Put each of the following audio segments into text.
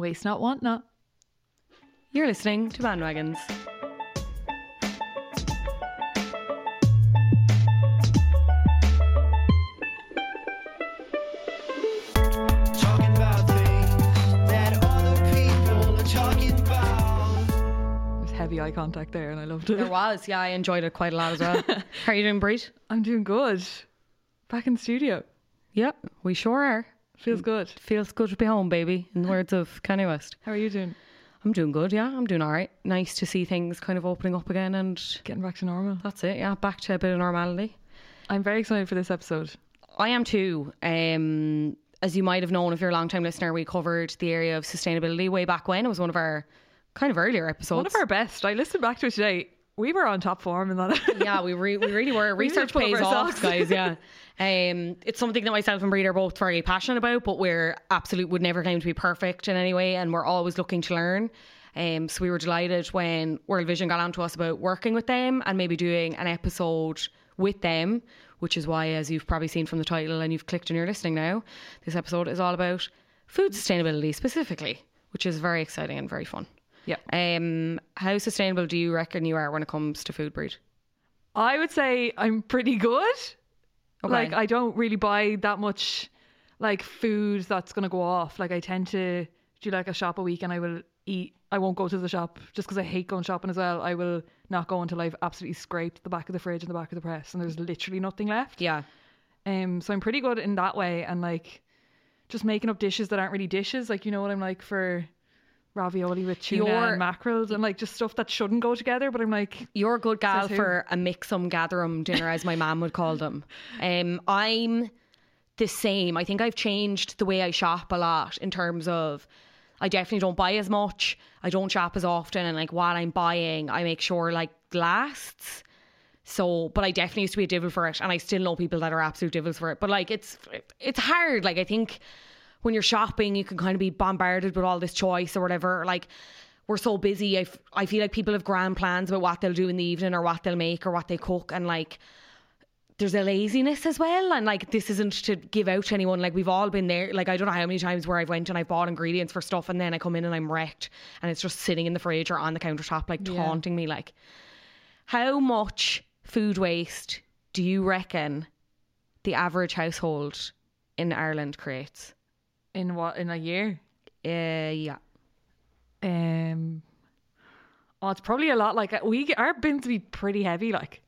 Waste not, want not. You're listening to Bandwagons. Talking about things that other people are talking about. There's heavy eye contact there, and I loved it. There was, yeah, I enjoyed it quite a lot as well. How are you doing, Bríd? I'm doing good. Back in the studio. Yep, we sure are. Feels good. Feels good to be home, baby, in the words of Kanye West. How are you doing? I'm doing good, yeah, I'm doing all right. Nice to see things kind of opening up again, and Getting back to normal. that's it, yeah, back to a bit of normality. I'm very excited for this episode. I am too. Um, as you might have known if you're a long time listener, we covered the area of sustainability way back when. It was one of our kind of earlier episodes. One of our best. I listened back to it today. We were on top form in that. yeah, we, re- we really were. We Research up pays off, guys. Yeah. Um, it's something that myself and Bríd are both very passionate about, but we're absolute would never claim to be perfect in any way, and we're always looking to learn. Um, so we were delighted when World Vision got on to us about working with them and maybe doing an episode with them, which is why, as you've probably seen from the title and you've clicked and you're listening now, this episode is all about food sustainability specifically, which is very exciting and very fun. Yeah. Um, how sustainable do you reckon you are when it comes to food Bríd? I would say I'm pretty good. Okay. Like I don't really buy that much like food that's gonna go off. Like I tend to do like a shop a week and I will eat I won't go to the shop just because I hate going shopping as well. I will not go until I've absolutely scraped the back of the fridge and the back of the press and there's literally nothing left. Yeah. Um so I'm pretty good in that way and like just making up dishes that aren't really dishes. Like you know what I'm like for ravioli with tuna You're- and mackerels and like just stuff that shouldn't go together. But I'm like You're a good gal Says who? for a mix 'em, gather 'em dinner, as my mom would call them. Um, I'm the same. I think I've changed the way I shop a lot in terms of I definitely don't buy as much. I don't shop as often, and like while I'm buying, I make sure like lasts. So, but I definitely used to be a devil for it, and I still know people that are absolute devils for it. But like, it's it's hard. Like, I think when you're shopping, you can kind of be bombarded with all this choice or whatever. Like, we're so busy. I, f- I feel like people have grand plans about what they'll do in the evening or what they'll make or what they cook, and like, there's a laziness as well. And like, this isn't to give out to anyone. Like, we've all been there. Like, I don't know how many times where I've went and I bought ingredients for stuff, and then I come in and I'm wrecked, and it's just sitting in the fridge or on the countertop, like taunting me. Like, how much food waste do you reckon the average household in Ireland creates? In what in a year. Uh, yeah. Um, oh, it's probably a lot. Like we get our bins be pretty heavy. Like,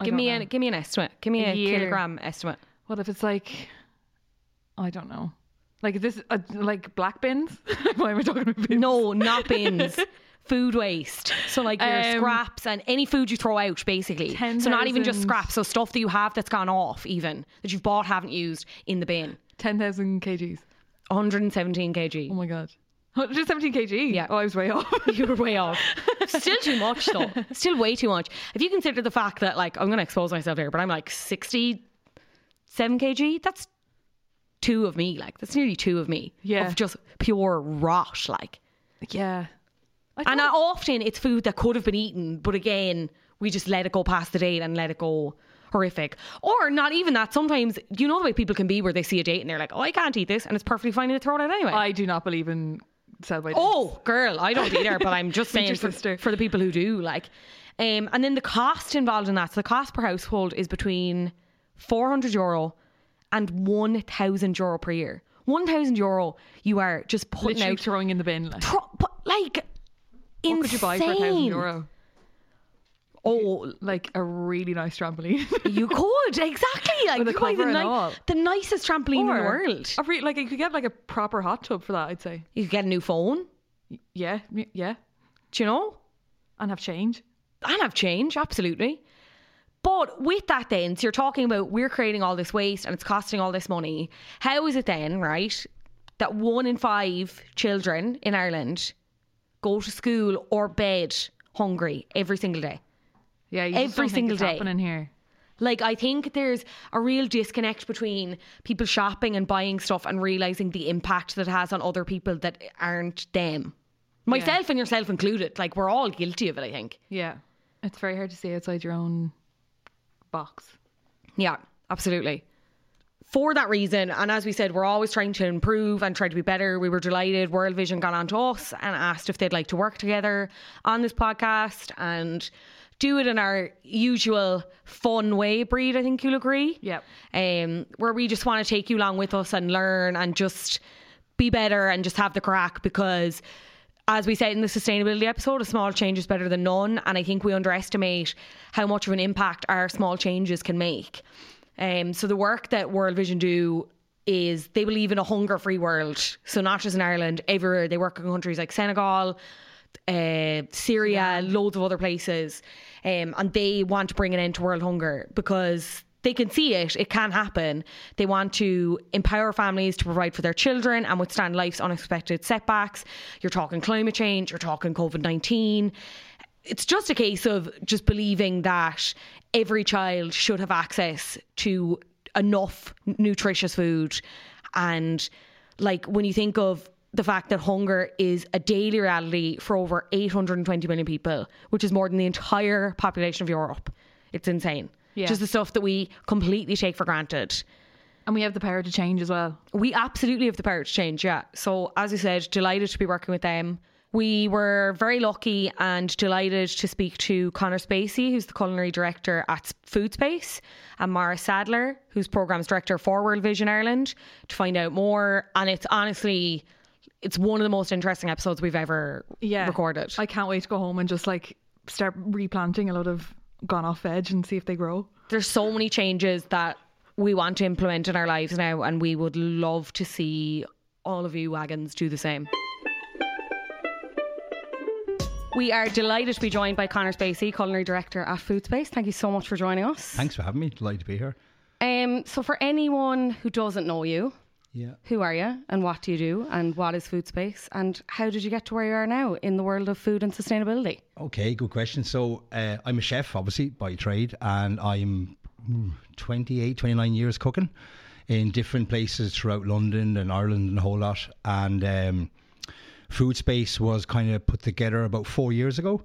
I Give me know. an give me an estimate. Give me A a, kilogram estimate. What if it's like, I don't know, like this, uh, like black bins? Why am I talking about bins? No, not bins. food waste. So like your Um, scraps and any food you throw out, basically. So not even just scraps. So stuff that you have that's gone off, even that you've bought, haven't used in the bin. Ten thousand kgs. 117 kg. Oh my god, 117 kg. Yeah. Oh, I was way off. You were way off. Still too much though. Still way too much. If you consider the fact that like I'm gonna expose myself here, but I'm like 67 kg. That's two of me. Like that's nearly two of me. Yeah. Of just pure rot. Like, Yeah. I and thought- often it's food that could have been eaten, but again, we just let it go past the date and let it go horrific. Or not even that. Sometimes you know the way people can be where they see a date and they're like, "Oh, I can't eat this," and it's perfectly fine to throw it out anyway. I do not believe in sell by. Oh, girl, I don't either, but I'm just saying for, for the people who do. Like, um, and then the cost involved in that. So the cost per household is between 400 euro and 1,000 euro per year. 1,000 euro, you are just putting literally out. throwing in the bin. Like, but, like, what could you buy for thousand insane. euro? Oh, Like a really nice trampoline. you could exactly like With a you buy the, cover and all. the nicest trampoline in the Or world. a re- like you could get like a proper hot tub for that. I'd say. You could get a new phone. Yeah, yeah, Do you know? and have change. and have change, absolutely. But with that, then, so you're talking about we're creating all this waste and it's costing all this money. How is it then, right, that one in five children in Ireland go to school or bed hungry every single day? Yeah, Every single day. happening here. Like, I think there's a real disconnect between people shopping and buying stuff and realizing the impact that it has on other people that aren't them. Myself and yourself included. Like, we're all guilty of it, I think. Yeah, it's very hard to see outside your own box. Yeah, absolutely. For that reason, and as we said, we're always trying to improve and try to be better. We were delighted World Vision got on to us and asked if they'd like to work together on this podcast and do it in our usual fun way, Bríd, I think you'll agree. Yep. Um, where we just want to take you along with us and learn and just be better and just have the crack because as we said in the sustainability episode, a small change is better than none. And I think we underestimate how much of an impact our small changes can make. Um, so the work that World Vision do is they believe in a hunger free world. So not just in Ireland, everywhere. They work in countries like Senegal, uh, Syria, loads of other places. Um, and they want to bring an end to world hunger because they can see it, it can happen. They want to empower families to provide for their children and withstand life's unexpected setbacks. You're talking climate change, you're talking COVID 19. It's just a case of just believing that every child should have access to enough nutritious food. And like when you think of the fact that hunger is a daily reality for over 820 million people, which is more than the entire population of Europe, it's insane. Yeah. Just the stuff that we completely take for granted. And we have the power to change as well. We absolutely have the power to change, yeah. So, as I said, delighted to be working with them. We were very lucky and delighted to speak to Conor Spacey, who's the culinary director at Food Space, and Maurice Sadlier, who's programs director for World Vision Ireland, to find out more. And it's honestly, it's one of the most interesting episodes we've ever Yeah, recorded. I can't wait to go home and just like start replanting a lot of gone off veg and see if they grow. There's so many changes that we want to implement in our lives now, and we would love to see all of you wagons do the same. We are delighted to be joined by Conor Spacey, culinary director at Food Space. Thank you so much for joining us. Thanks for having me. Delighted to be here. Um, so, for anyone who doesn't know you, Yeah. who are you, and what do you do, and what is Food Space, and how did you get to where you are now in the world of food and sustainability? Okay, good question. So uh, I'm a chef, obviously, by trade, and I'm mm, 28, 29 years cooking in different places throughout London and Ireland and a whole lot. And um, Food Space was kind of put together about four years ago.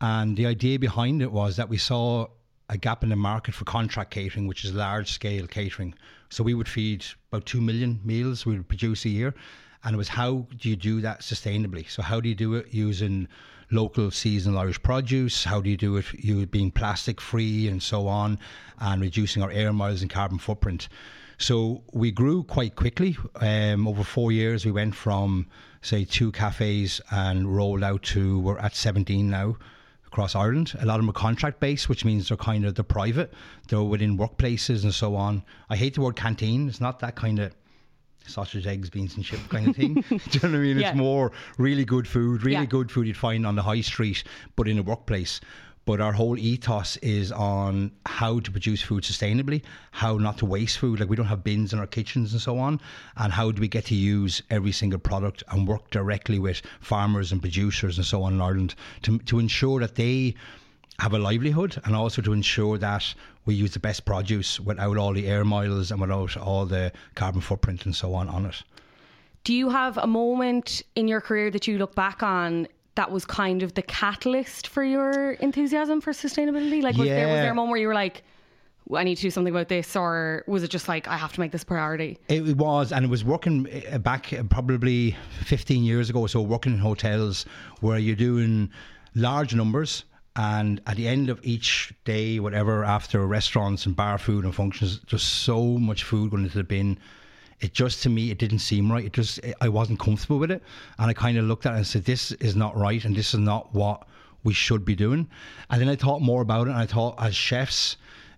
And the idea behind it was that we saw a gap in the market for contract catering, which is large scale catering. So we would feed about 2 million meals we would produce a year. And it was how do you do that sustainably? So, how do you do it using local seasonal Irish produce? How do you do it you being plastic free and so on, and reducing our air miles and carbon footprint? So we grew quite quickly. Um, over four years, we went from say two cafes and rolled out to we're at 17 now across Ireland. A lot of them are contract based, which means they're kind of they're private. They're within workplaces and so on. I hate the word canteen. It's not that kind of sausage, eggs, beans, and chip kind of thing. Do you know what I mean? Yeah. It's more really good food, really Yeah. good food you'd find on the high street, but in a workplace. But our whole ethos is on how to produce food sustainably, how not to waste food. Like we don't have bins in our kitchens and so on. And how do we get to use every single product and work directly with farmers and producers and so on in Ireland to, to ensure that they have a livelihood and also to ensure that we use the best produce without all the air miles and without all the carbon footprint and so on on it. Do you have a moment in your career that you look back on that was kind of the catalyst for your enthusiasm for sustainability? Like, was, there, was there a moment where you were like, I need to do something about this, or was it just like, I have to make this priority? It was, and it was working uh, back uh, probably 15 years ago. So working in hotels where you're doing large numbers, and at the end of each day, whatever, after restaurants and bar food and functions, just so much food going into the bin. It just to me, it didn't seem right. It just, I wasn't comfortable with it, and I kind of looked at it and said, "This is not right, and this is not what we should be doing." And then I thought more about it, and I thought, as chefs,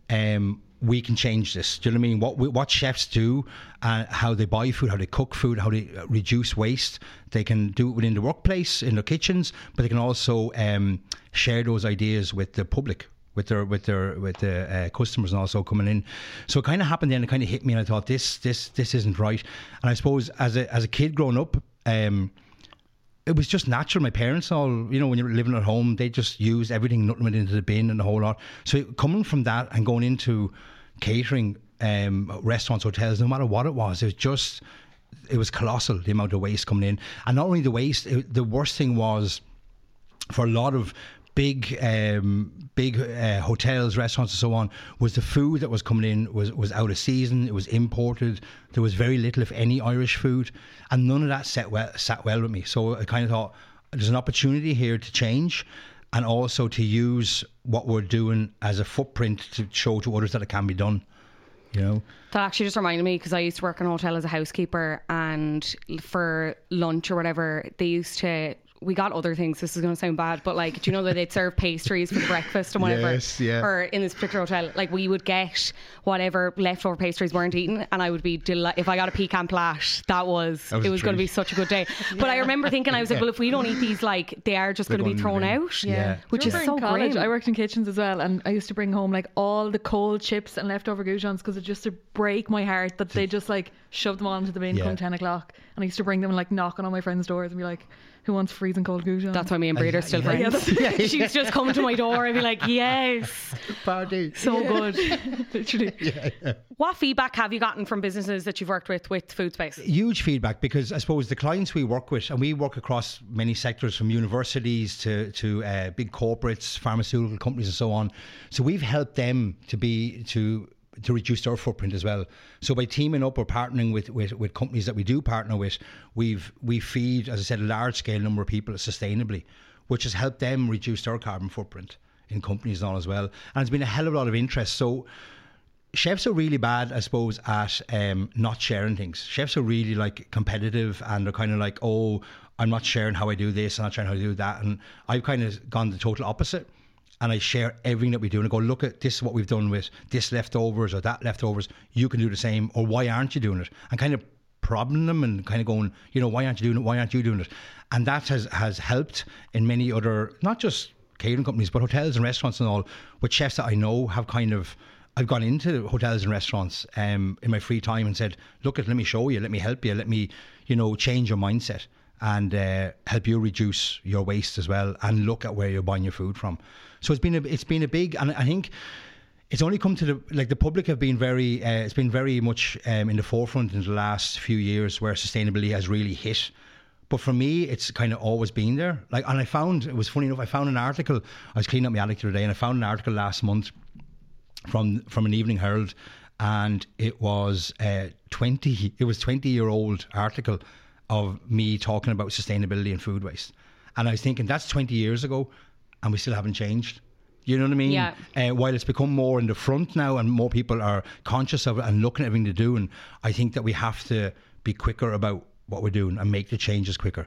um, we can change this. Do you know what I mean? What we, what chefs do, uh, how they buy food, how they cook food, how they uh, reduce waste. They can do it within the workplace, in their kitchens, but they can also um, share those ideas with the public. With their with their with the uh, customers and also coming in, so it kind of happened then. It kind of hit me, and I thought this this this isn't right. And I suppose as a as a kid growing up, um, it was just natural. My parents all, you know, when you're living at home, they just used everything, nothing went into the bin and the whole lot. So coming from that and going into catering, um, restaurants, hotels, no matter what it was, it was just, it was colossal the amount of waste coming in. And not only the waste, it, the worst thing was for a lot of big um, big uh, hotels, restaurants, and so on, was the food that was coming in was was out of season. It was imported. There was very little, if any, Irish food, and none of that sat well sat well with me. So I kind of thought there's an opportunity here to change. And also to use what we're doing as a footprint to show to others that it can be done. You know, That actually just reminded me because I used to work in a hotel as a housekeeper, and for lunch or whatever, they used to. We got other things. This is going to sound bad, but like, do you know that they'd serve pastries for breakfast and whatever? Yes, yeah. Or in this particular hotel, like we would get whatever leftover pastries weren't eaten, and I would be deli- if I got a pecan plait. that was, That was it was going to be such a good day. But I remember thinking, I was like, well, if we don't eat these, like they are just going to be thrown in out. Yeah. which is so remember in college, grim. I worked in kitchens as well, and I used to bring home like all the cold chips and leftover goujons because it just to break my heart that they just like shoved them onto the bin Yeah. come ten o'clock, and I used to bring them and like knocking on my friends' doors and be like, "Who wants freezing cold goujons?" That's why me and Bríd are still yeah. friends. She's just coming to my door and be like, yes. party. So good. literally. What feedback have you gotten from businesses that you've worked with with food space? huge feedback because I suppose the clients we work with, and we work across many sectors from universities to to uh, big corporates, pharmaceutical companies, and so on. So we've helped them to be to to reduce their footprint as well. So by teaming up or partnering with, with, with companies that we do partner with, we've we feed, as I said, a large scale number of people sustainably, which has helped them reduce their carbon footprint in companies and all as well. And it's been a hell of a lot of interest. So chefs are really bad, I suppose, at um, not sharing things. Chefs are really like competitive and they're kind of like, oh, I'm not sharing how I do this, I'm not sharing how I do that. And I've kind of gone the total opposite. And I share everything that we do and I go, look at this is what we've done with this leftovers or that leftovers. You can do the same, or why aren't you doing it? And kind of prodding them and kind of going, you know, why aren't you doing it? Why aren't you doing it? And that has has helped in many other, not just catering companies, but hotels and restaurants and all, with chefs that I know have kind of I've gone into hotels and restaurants um, in my free time and said, "Look, at let me show you, let me help you, let me, you know, change your mindset and uh, help you reduce your waste as well, and look at where you're buying your food from." So it's been a, it's been a big, and I think it's only come to the like the public have been very, uh, it's been very much um, in the forefront in the last few years where sustainability has really hit. But for me, it's kind of always been there. Like, and I found it was funny enough. I found an article. I was cleaning up my attic the other day, and I found an article last month from from an Evening Herald, and it was a twenty. It was twenty year old article of me talking about sustainability and food waste, and I was thinking that's twenty years ago, and we still haven't changed. You know what I mean? Yeah. Uh, while it's become more in the front now, and more people are conscious of it and looking at everything to do, and I think that we have to be quicker about what we're doing and make the changes quicker.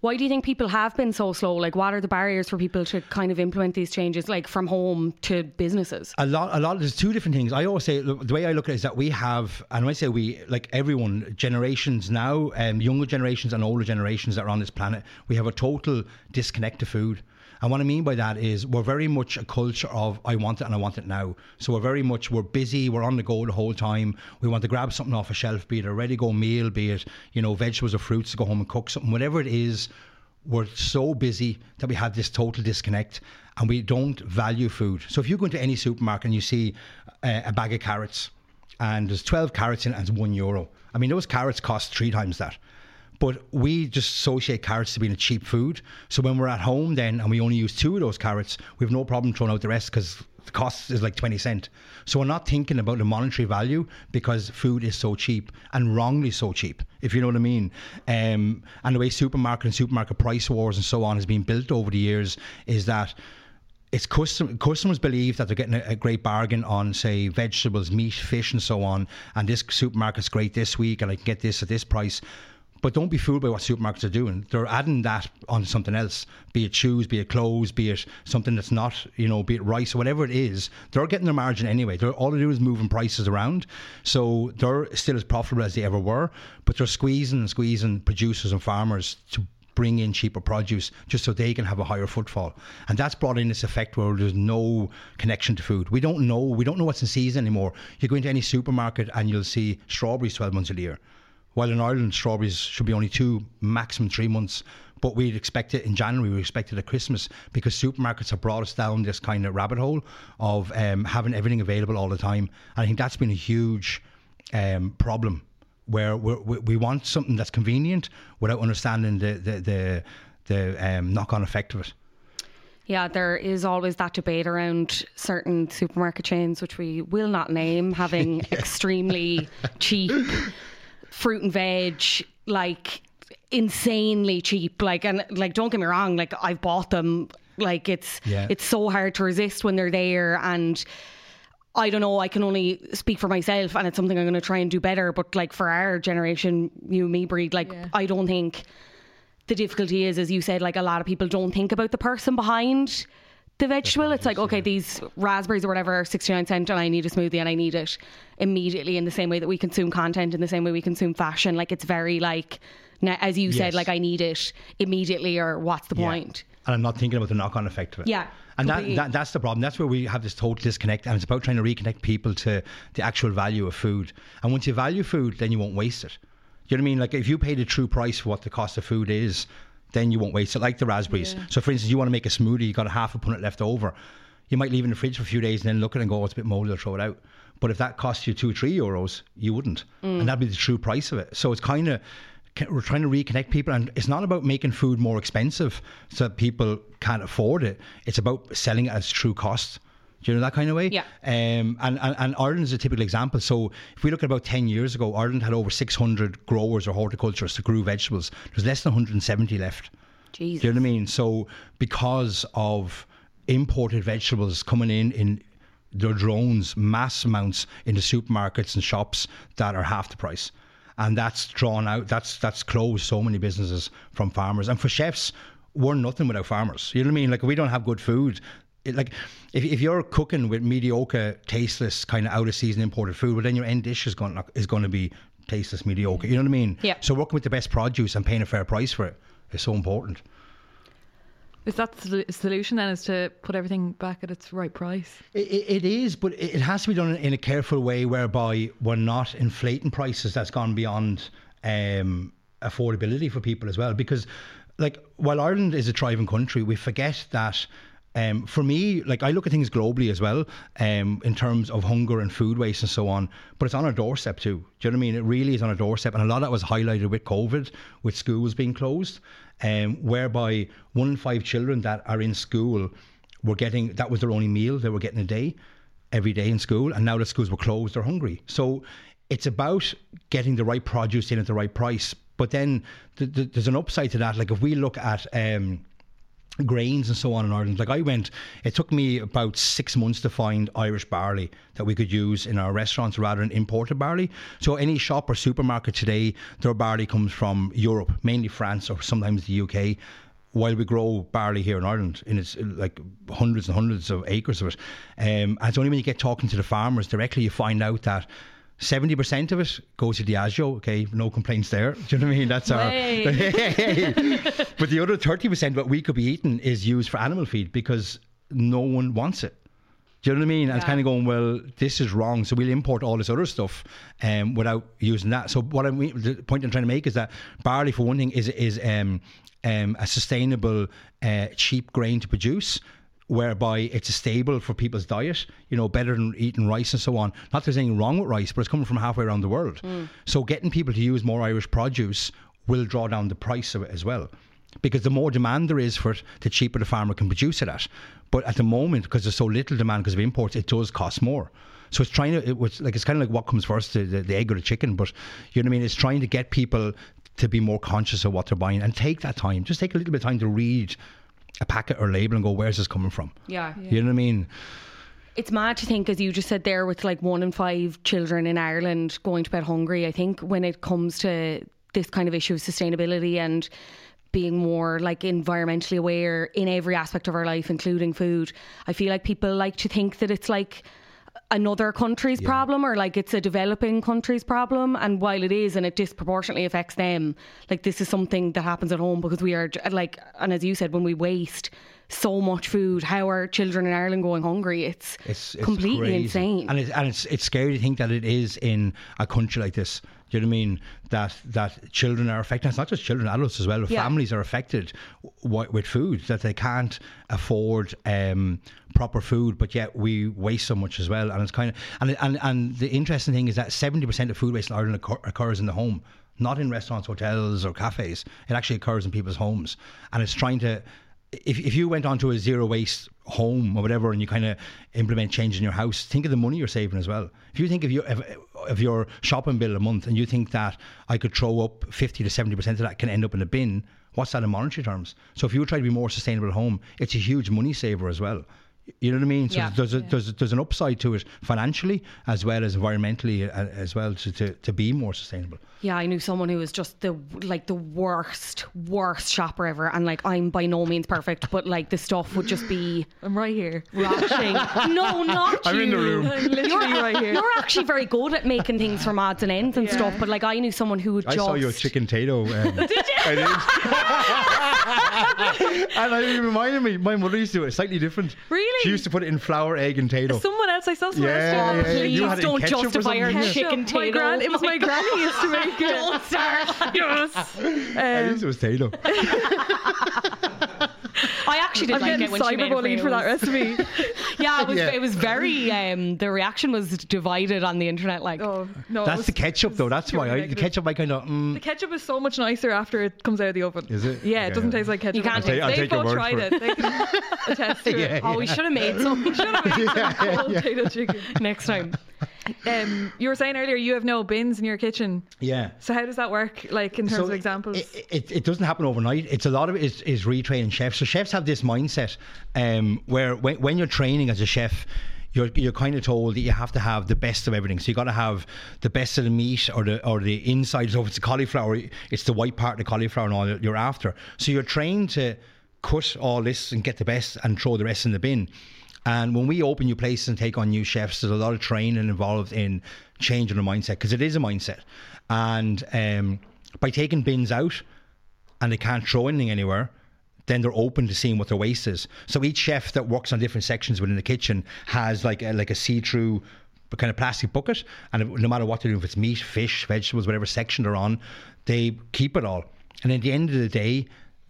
Why do you think people have been so slow? Like, what are the barriers for people to kind of implement these changes, like from home to businesses? a lot a lot there's two different things i always say the way i look at it is that we have and when i say we like everyone generations now um, younger generations and older generations that are on this planet we have a total disconnect to food and what I mean by that is we're very much a culture of I want it and I want it now. So we're very much we're busy, we're on the go the whole time. We want to grab something off a shelf, be it a ready go meal, be it, you know, vegetables or fruits to go home and cook something, whatever it is, we're so busy that we have this total disconnect and we don't value food. So if you go into any supermarket and you see uh, a bag of carrots and there's 12 carrots in it and it's one euro. I mean, those carrots cost three times that. But we just associate carrots to being a cheap food. So when we're at home then and we only use two of those carrots, we have no problem throwing out the rest because the cost is like 20 cent. So we're not thinking about the monetary value because food is so cheap and wrongly so cheap, if you know what I mean. Um, and the way supermarket and supermarket price wars and so on has been built over the years is that it's custom, customers believe that they're getting a, a, great bargain on, say, vegetables, meat, fish, and so on. And this supermarket's great this week, and I can get this at this price. But don't be fooled by what supermarkets are doing. They're adding that on something else, be it shoes, be it clothes, be it something that's not, you know, be it rice or whatever it is. They're getting their margin anyway. They're, all they do is moving prices around. So they're still as profitable as they ever were, but they're squeezing and squeezing producers and farmers to bring in cheaper produce just so they can have a higher footfall. And that's brought in this effect where there's no connection to food. We don't know. We don't know what's in season anymore. You go into any supermarket and you'll see strawberries 12 months the year. While in Ireland, strawberries should be only two, maximum three months. But we'd expect it in January, we expect it at Christmas because supermarkets have brought us down this kind of rabbit hole of um, having everything available all the time. And I think that's been a huge um, problem where we're, we we want something that's convenient without understanding the the the, the um, knock on effect of it. Yeah, there is always that debate around certain supermarket chains, which we will not name, having extremely cheap fruit and veg, like insanely cheap. Like, and like, don't get me wrong, like I've bought them. Like, it's Yeah. it's so hard to resist when they're there, and I don't know. I can only speak for myself, and it's something I'm going to try and do better. But like for our generation, you and me Bríd, like I don't think the difficulty is, as you said, like a lot of people don't think about the person behind the vegetable. It's like, okay, these raspberries or whatever are 69 cent and I need a smoothie and I need it immediately in the same way that we consume content, in the same way we consume fashion. Like it's very like, as you said, Yes. like I need it immediately or what's the Yeah. point? And I'm not thinking about the knock on effect of it. Yeah, And that, that that's the problem. That's where we have this total disconnect. And it's about trying to reconnect people to the actual value of food. And once you value food, then you won't waste it. You know what I mean? Like if you pay the true price for what the cost of food is, then you won't waste it. Like the raspberries. So for instance, you want to make a smoothie, you got a half a punnet left over. You might leave it in the fridge for a few days and then look at it and go, oh, it's a bit moldy, I'll throw it out. But if that costs you two, or three euros, you wouldn't. Mm. And that'd be the true price of it. So it's kind of we're trying to reconnect people and it's not about making food more expensive so that people can't afford it it's about selling it as true cost you know that kind of way Yeah. um, and, and, and Ireland is a typical example so if we look at about 10 years ago Ireland had over 600 growers or horticulturists that grew vegetables there's less than 170 left Jesus. do you know what I mean? So because of imported vegetables coming in in their drones, mass amounts into supermarkets and shops that are half the price. And that's drawn out. That's that's closed so many businesses from farmers. And for chefs, we're nothing without farmers. You know what I mean? Like we don't have good food. It, like if, if you're cooking with mediocre, tasteless, kind of out of season imported food, well then your end dish is going is going to be tasteless, mediocre. You know what I mean? Yeah. So working with the best produce and paying a fair price for it is so important. Is that the solution then? Is to put everything back at its right price? It, it it is, but it it has to be done in a careful way whereby we're not inflating prices that's gone beyond um, affordability for people as well. Because, like, while Ireland is a thriving country, we forget that. Um, for me, like I look at things globally as well, um, in terms of hunger and food waste and so on. But it's on our doorstep too. Do you know what I mean? It really is on our doorstep, and a lot of that was highlighted with COVID, with schools being closed, um, whereby one in five children that are in school were getting that was their only meal they were getting a day every day in school and now that schools were closed they're hungry so it's about getting the right produce in at the right price but then th- th- there's an upside to that like if we look at um, grains and so on in Ireland. Like I went, it took me about six months to find Irish barley that we could use in our restaurants rather than imported barley. So any shop or supermarket today, their barley comes from Europe, mainly France or sometimes the UK. While we grow barley here in Ireland, in its like hundreds and hundreds of acres of it, um, and it's only when you get talking to the farmers directly you find out that seventy percent of it goes to Diageo. Okay, no complaints there. Do you know what I mean? That's our. but the other thirty percent, what we could be eating, is used for animal feed because no one wants it. Do you know what I mean? And it's kind of going, well, this is wrong. So we'll import all this other stuff um, without using that. So what I mean, the point I'm trying to make is that barley, for one thing, is is um, um, a sustainable, uh, cheap grain to produce. Whereby it's a staple for people's diet, you know, better than eating rice and so on. Not that there's anything wrong with rice, but it's coming from halfway around the world. Mm. So getting people to use more Irish produce will draw down the price of it as well because the more demand there is for it, the cheaper the farmer can produce it at. But at the moment, because there's so little demand because of imports, it does cost more. So it's trying to, it was like it's kind of like what comes first, the, the, the egg or the chicken. But you know what I mean? It's trying to get people to be more conscious of what they're buying and take that time. Just take a little bit of time to read a packet or label and go, where's this coming from? Yeah. You know what I mean? It's mad to think, as you just said there, with like one in five children in Ireland going to bed hungry. I think when it comes to this kind of issue of sustainability and being more like environmentally aware in every aspect of our life, including food, I feel like people like to think that it's like another country's problem or like it's a developing country's problem and while it is and it disproportionately affects them like this is something that happens at home because we are like and as you said when we waste so much food how are children in Ireland going hungry it's, It's, it's completely crazy. insane and it's and it's it's scary to think that it is in a country like this. Do you know what I mean? That that children are affected. It's not just children, adults as well. Yeah. Families are affected w- with food that they can't afford um, proper food, but yet we waste so much as well. And it's kind of and and and the interesting thing is that seventy percent of food waste in Ireland occur, occurs in the home. Not in restaurants, hotels, or cafes. It actually occurs in people's homes, and it's trying to if, if you went onto a zero waste home or whatever and you kind of implement change in your house, think of the money you're saving as well. If you think of your of your shopping bill a month and you think that I could throw up 50 to 70% of that can end up in a bin, what's that in monetary terms? So if you try to be more sustainable at home, it's a huge money saver as well. You know what I mean? So Yeah. there's, a, there's, a, there's an upside to it financially as well as environmentally uh, as well to, to, to be more sustainable. yeah I knew someone who was just the like the worst worst shopper ever and like I'm by no means perfect but like the stuff would just be I'm right here. rotting no not I'm you in the room. I'm literally right here. You're actually very good at making things from odds and ends and Yeah. stuff, but like I knew someone who would I just saw your chicken Tayto. Um, did you? I did. and it reminded me, my mother used to do it slightly different. Really? She used to put it in flour, egg, and Tayto. Someone else, I saw someone Yeah, else do yeah, yeah. Please You had don't ketchup or justify our something, chicken Ketchup. My gran- it was my granny used to make it. Don't start. yes. At Um, least it was Tayto. I actually did I'm like it when she made it cyberbullied for that recipe. Yeah, it was, Yeah. it was very. Um, the reaction was divided on the internet. Like, Oh no, That's was- the ketchup, though. That's why I, the ketchup. I kind of. The Mm, ketchup is so much nicer after it comes out of the oven. Is it? Yeah, Okay. it doesn't taste like ketchup. You can't I'll take- I'll They take both tried for it. They can attest to Yeah, it. oh, we should have made some We Should have made some cold potato chicken. next time. Um, you were saying earlier you have no bins in your kitchen. yeah. So how does that work? Like in terms of examples? It, it, it doesn't happen overnight. It's a lot of it is, is retraining chefs. So chefs have this mindset um, where when, when you're training as a chef, you're you're kind of told that you have to have the best of everything. So you got to have the best of the meat or the or the inside. So if it's cauliflower, it's the white part of the cauliflower and all that you're after. So you're trained to cut all this and get the best and throw the rest in the bin. And when we open new places and take on new chefs, there's a lot of training involved in changing the mindset because it is a mindset. And um, by taking bins out, and they can't throw anything anywhere, then they're open to seeing what their waste is. So each chef that works on different sections within the kitchen has like a, like a see-through kind of plastic bucket, and no matter what they do, if it's meat, fish, vegetables, whatever section they're on, they keep it all. And at the end of the day,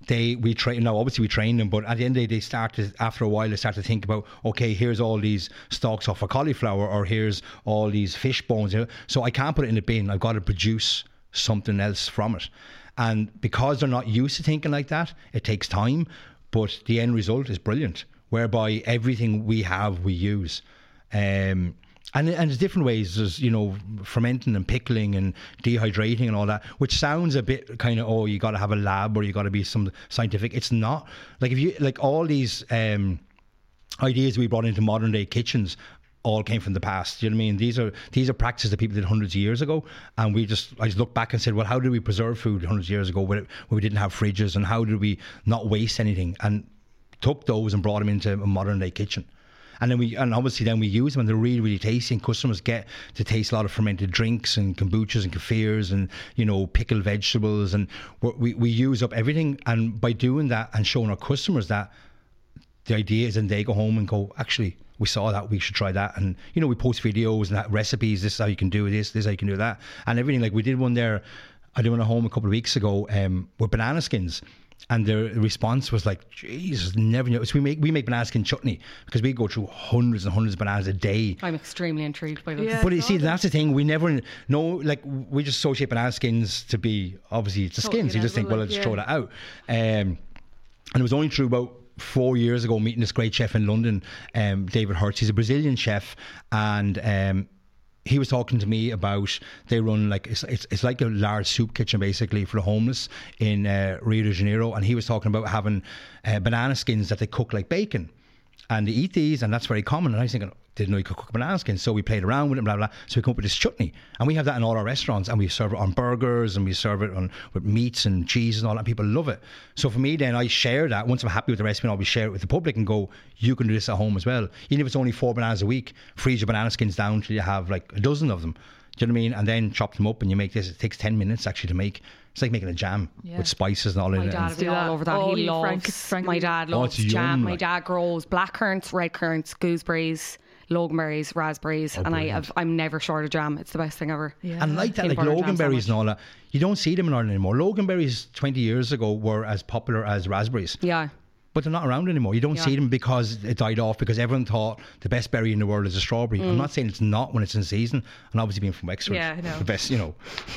they we train now obviously we train them but at the end of the day they start to after a while they start to think about okay here's all these stalks off a cauliflower or here's all these fish bones so I can't put it in a bin. I've got to produce something else from it. And because they're not used to thinking like that it takes time but the end result is brilliant whereby everything we have we use. Um, and, and there's different ways. There's, you know, fermenting and pickling and dehydrating and all that, which sounds a bit kind of, oh, you got to have a lab or you got to be some scientific. It's not. Like, if you, like, all these um, ideas we brought into modern day kitchens all came from the past. You know what I mean? These are these are practices that people did hundreds of years ago, and we just I just look back and said, well, how did we preserve food hundreds of years ago when, it, when we didn't have fridges, and how did we not waste anything? And took those and brought them into a modern day kitchen. And then we, and obviously then we use them and they're really, really tasty. And customers get to taste a lot of fermented drinks and kombuchas and kefirs and, you know, pickled vegetables. And we, we use up everything. And by doing that and showing our customers that, the idea is, and they go home and go, actually, we saw that, we should try that. And, you know, we post videos and that recipes, this is how you can do this, this is how you can do that. And everything. Like we did one there, I did one at home a couple of weeks ago um, with banana skins. And the response was like, Jesus, never knew. So we make we make banana skin chutney because we go through hundreds and hundreds of bananas a day. I'm extremely intrigued by this. Yeah. But you see, that's the thing. We never know. Like we just associate banana skins to be obviously it's the Totally skins. You just think, well, like, let's yeah. throw that out. Um, and it was only true about four years ago meeting this great chef in London, um, David Hertz. He's a Brazilian chef, and um, he was talking to me about they run like it's, it's it's like a large soup kitchen basically for the homeless in uh, Rio de Janeiro, and he was talking about having uh, banana skins that they cook like bacon. And they eat these, and that's very common. And I was thinking, didn't know you could cook banana skins. So we played around with it, blah, blah. So we come up with this chutney. And we have that in all our restaurants. And we serve it on burgers and we serve it on with meats and cheese and all that. And people love it. So for me, then I share that. Once I'm happy with the recipe, I'll be share it with the public and go, you can do this at home as well. Even if it's only four bananas a week, freeze your banana skins down till you have like a dozen of them. Do you know what I mean? And then chop them up and you make this. It takes 10 minutes actually to make. It's like making a jam Yeah. with spices and all in it. My dad And- would be all over that. Oh, he loves. Frank- Frank- my dad Oh, loves it's jam. yum, my like. dad grows black currants, red currants, gooseberries, loganberries, raspberries, and I Oh, brilliant. have, I'm never short of jam. It's the best thing ever. Yeah. And like that, Peanut like butter and jam loganberries and sandwich. all that, you don't see them in Ireland anymore. Loganberries 20 years ago were as popular as raspberries. Yeah. But they're not around anymore. You don't Yeah. see them because it died off because everyone thought the best berry in the world is a strawberry. Mm. I'm not saying it's not when it's in season. And obviously being from Wexford, Yeah, I know. the best, you know,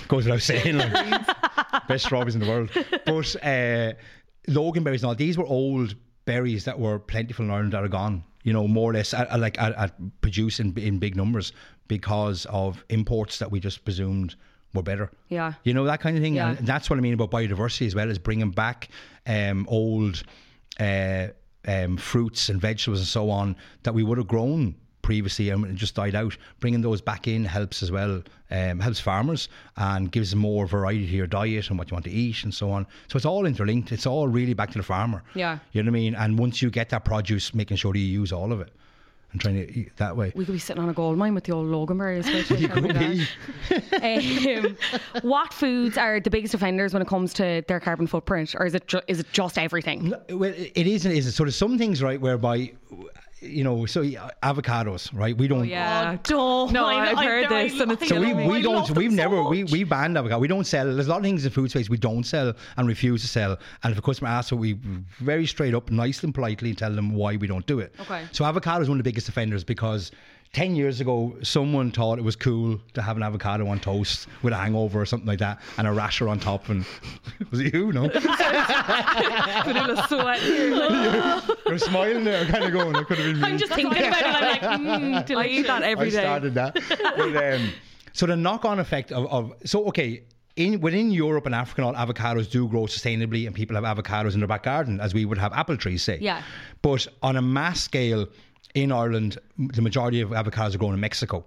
goes without saying, like, best strawberries in the world. But uh, loganberries and all, these were old berries that were plentiful in Ireland that are gone. You know, more or less, at, at like at, at produce in, in big numbers because of imports that we just presumed were better. Yeah. You know, that kind of thing. Yeah. And that's what I mean about biodiversity as well, is bringing back um, old uh, um, fruits and vegetables and so on that we would have grown previously and just died out. Bringing those back in helps as well, um, helps farmers and gives more variety to your diet and what you want to eat and so on. So it's all interlinked. It's all really back to the farmer. Yeah. You know what I mean? And once you get that produce, making sure that you use all of it and trying to eat that way. We could be sitting on a gold mine with the old loganberries. which You could be. um, what foods are the biggest offenders when it comes to their carbon footprint, or is it ju- is it just everything? Well, it is and it isn't. So there's some things, right, whereby, you know, so yeah, avocados, right? We oh, don't. yeah. Don't. No, I've heard this and it's So we, we don't we've so never we, we banned avocado we don't sell there's a lot of things in food space we don't sell and refuse to sell and if a customer asks we very straight up nice and politely tell them why we don't do it Okay. so avocado is one of the biggest offenders because 10 years ago someone thought it was cool to have an avocado on toast with a hangover or something like that and a rasher on top and was it you no Vanilla sweat here. Like, you're smiling there kind of going it could have been me I'm just thinking about it. I'm like, mm, I eat that delicious. every I day. started that. But, um, so the knock-on effect of, of so okay. In, within Europe and Africa, all avocados do grow sustainably, and people have avocados in their back garden, as we would have apple trees, say. Yeah. But on a mass scale, in Ireland, the majority of avocados are grown in Mexico,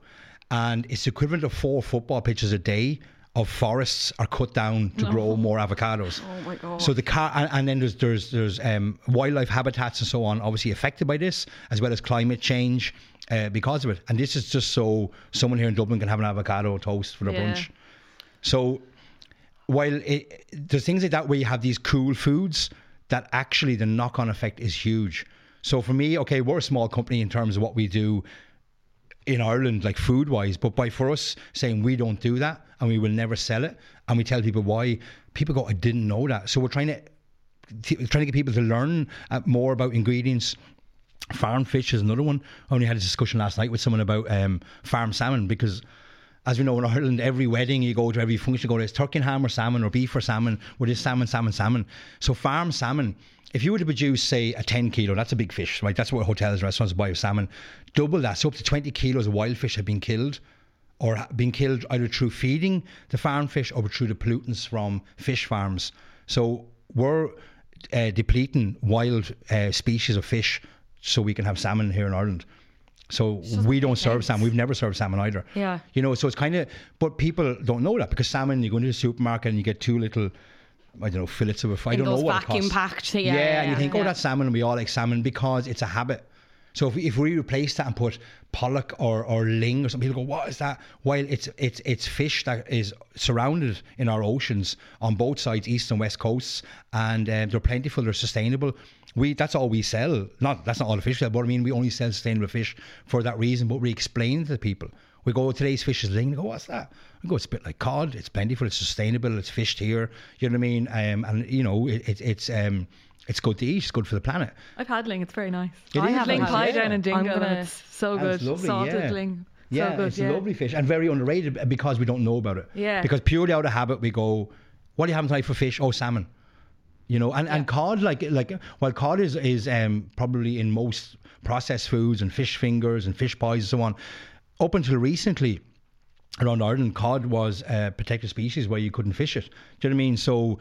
and it's equivalent of four football pitches a day of forests are cut down to grow more avocados. Oh my God. So the car, and, and then there's there's there's um, wildlife habitats and so on, obviously affected by this, as well as climate change uh, because of it. And this is just so someone here in Dublin can have an avocado toast for their Yeah. brunch. So while it, there's things like that where you have these cool foods, that actually the knock-on effect is huge. So for me, okay, we're a small company in terms of what we do in Ireland, like food wise, but by for us saying we don't do that and we will never sell it, and we tell people why, people go, I didn't know that. So we're trying to trying to get people to learn uh, more about ingredients. Farm fish is another one. I only had a discussion last night with someone about um, farm salmon because. As we know in Ireland, every wedding you go to, every function you go to, it's turkey and ham or salmon or beef or salmon, or this salmon, salmon, salmon. So farm salmon, if you were to produce, say, a 10 kilo, that's a big fish, right? That's what hotels, and restaurants buy of salmon. Double that, so up to 20 kilos of wild fish have been killed or been killed either through feeding the farm fish or through the pollutants from fish farms. So we're uh, depleting wild uh, species of fish so we can have salmon here in Ireland. So we don't serve salmon. We've never served salmon either. Yeah. You know, so it's kind of, but people don't know that because salmon, you go into the supermarket and you get two little, I don't know, fillets of a. I In don't know what it vacuum costs. packed, yeah, yeah, yeah, and you yeah, think, oh, yeah. that's salmon, and we all like salmon because it's a habit. So if, if we replace that and put pollock or, or ling or something, people go, what is that? While it's it's it's fish that is surrounded in our oceans on both sides, east and west coasts, and um, they're plentiful, they're sustainable. We that's all we sell. Not that's not all the fish we sell, but I mean we only sell sustainable fish for that reason. But we explain to the people. We go, today's fish is ling. They go, what's that? We go, it's a bit like cod. It's plentiful. It's sustainable. It's fished here. You know what I mean? Um, and you know, it, it, it's um, it's good to eat. It's good for the planet. I've had ling. It's very nice. It I haven't ling nice, pie yeah. down in Dingle. Gonna- and it's so good. it's lovely, Salted yeah. ling. Yeah, so good, it's yeah. a lovely fish and very underrated because we don't know about it. Yeah. Because purely out of habit, we go, "What do you have tonight for fish? Oh, salmon." You know, and, and cod like like well, cod is is um, probably in most processed foods and fish fingers and fish pies and so on. Up until recently, around Ireland, cod was a protected species where you couldn't fish it. Do you know what I mean? So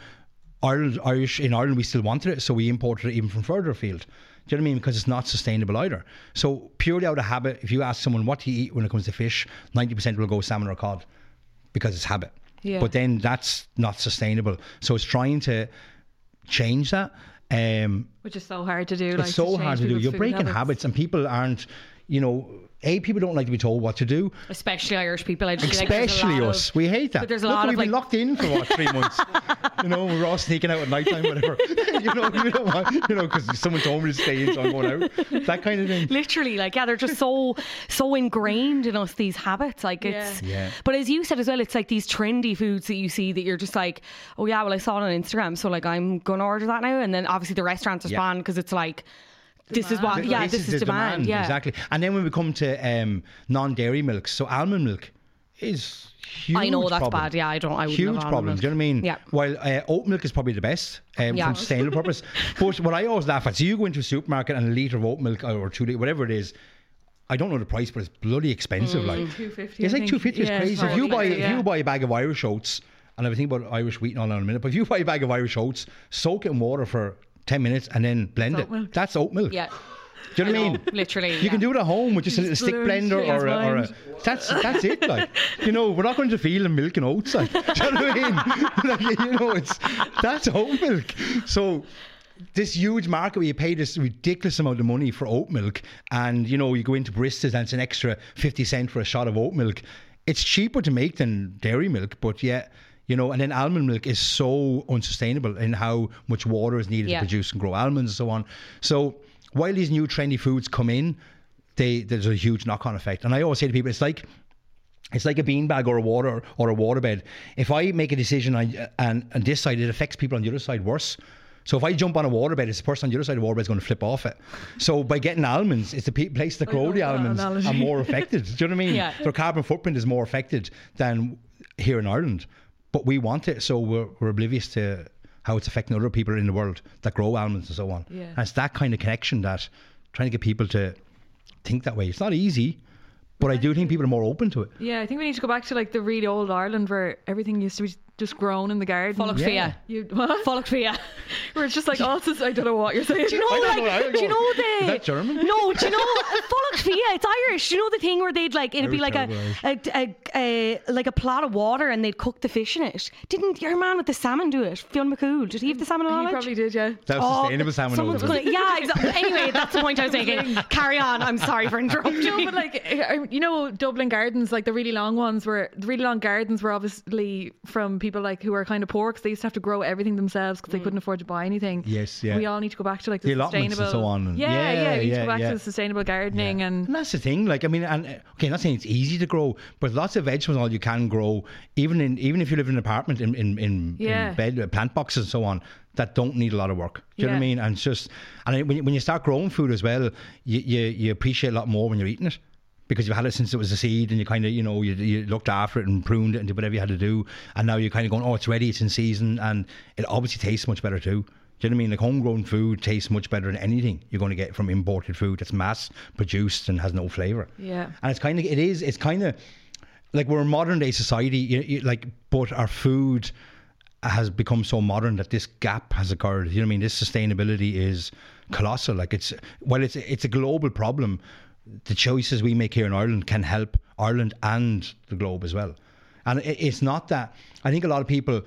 Ireland, Irish in Ireland, we still wanted it, so we imported it even from further afield. Do you know what I mean? Because it's not sustainable either. So purely out of habit, if you ask someone what do you eat when it comes to fish, ninety percent will go salmon or cod because it's habit. Yeah. But then that's not sustainable. So it's trying to change that. Um, Which is so hard to do. like, it's so change hard to do. You're breaking habits. and people aren't. You know, a people don't like to be told what to do. Especially Irish people. I just feel like Especially us. Of, we hate that. but there's a Look, lot we've of been like, locked in for what three months. you know, we're all sneaking out at night time, whatever. you know, we don't want, you know, because someone told me to stay in, so I'm going out. That kind of thing. literally like yeah they're just so so ingrained in us these habits like it's Yeah. Yeah. but as you said as well it's like these trendy foods that you see that you're just like oh yeah well I saw it on Instagram so like I'm gonna order that now and then obviously the restaurants Yeah. respond because it's like this is what yeah this, is, the demand, yeah exactly. And then when we come to um, non-dairy milks, so almond milk is huge. I know that's problem. bad yeah I don't I wouldn't huge problem. milk. Do you know what I mean? yeah While uh, oat milk is probably the best um, Yeah. from sustainable purpose. But what I always laugh at, so you go into a supermarket and a litre of oat milk or two litre, whatever it is, I don't know the price, but it's bloody expensive. Like 250. it's like two fifty. It's Yeah, crazy. If you buy if you buy a bag of Irish oats, and I think about Irish wheat and all in a minute, but if you buy a bag of Irish oats, soak it in water for ten minutes and then blend it. milk. That's oat milk. yeah Do you know what I mean? literally You can do it at home with just a little stick blender or a, or a that's that's it. Like you know, we're not going to feel the milk and oats. Like, do you know what I mean? like, you know, it's that's oat milk. So this huge market where you pay this ridiculous amount of money for oat milk, and you know you go into Baristas and it's an extra fifty cent for a shot of oat milk. It's cheaper to make than dairy milk, but yet. You know, and then almond milk is so unsustainable in how much water is needed Yeah. to produce and grow almonds and so on. So while these new trendy foods come in, they there's a huge knock-on effect. And I always say to people, it's like it's like a beanbag or a water or a waterbed. If I make a decision I, and and this side, it affects people on the other side worse. So if I jump on a waterbed, it's the person on the other side of the waterbed is going to flip off it. So by getting almonds, it's the pe- place that grow the almonds analogy. are more affected. Do you know what I mean? Yeah. Their carbon footprint is more affected than here in Ireland. But we want it, so we're, we're oblivious to how it's affecting other people in the world that grow almonds and so on. Yeah. And it's that kind of connection that trying to get people to think that way. It's not easy, but I do think people are more open to it. Yeah, I think we need to go back to like the really old Ireland where everything used to be just grown in the garden. Full of Yeah. You what? full Where it's just like all this. I don't know what you're saying. Do you know, I like, know, don't you know. know the? Is that German? No, do you know fulacht fiadh? It's Irish. Do you know the thing where they'd like it'd be like a, terrible a, a, a like a plot of water and they'd cook the fish in it. Didn't your man with the salmon do it? Finn McCool. Did he have the salmon He knowledge? probably did, yeah. That was Oh, sustainable salmon. someone's gonna, yeah, exactly. Anyway, that's the point I was making. Carry on. I'm sorry for interrupting. No, but like you know, Dublin gardens, like the really long ones, were the really long gardens were obviously from people like who are kind of poor because they used to have to grow everything themselves because they couldn't afford to buy anything. Yes, yeah. We all need to go back to like the, The allotments and sustainable, so on and- Yeah, Yeah, yeah, we need yeah, to go back yeah. to the sustainable gardening and And that's the thing. Like, I mean, and uh, okay, I'm not saying it's easy to grow, but lots of vegetables all you can grow, even in even if you live in an apartment in in, in, Yeah. in bed, uh, plant boxes and so on, that don't need a lot of work. Do you know what I mean? And it's just, and when you, when you start growing food as well, you, you you appreciate a lot more when you're eating it. Because you've had it since it was a seed, and you kind of, you know, you, you looked after it and pruned it and did whatever you had to do, and now you're kind of going, oh, it's ready, it's in season, and it obviously tastes much better too. Do you know what I mean? Like homegrown food tastes much better than anything you're going to get from imported food that's mass produced and has no flavour. Yeah. And it's kind of, it is, it's kind of like we're a modern day society, you, you, like, but our food has become so modern that this gap has occurred. You know what I mean? This sustainability is colossal. Like it's, well, it's, it's a global problem. The choices we make here in Ireland can help Ireland and the globe as well. And it, it's not that, I think a lot of people,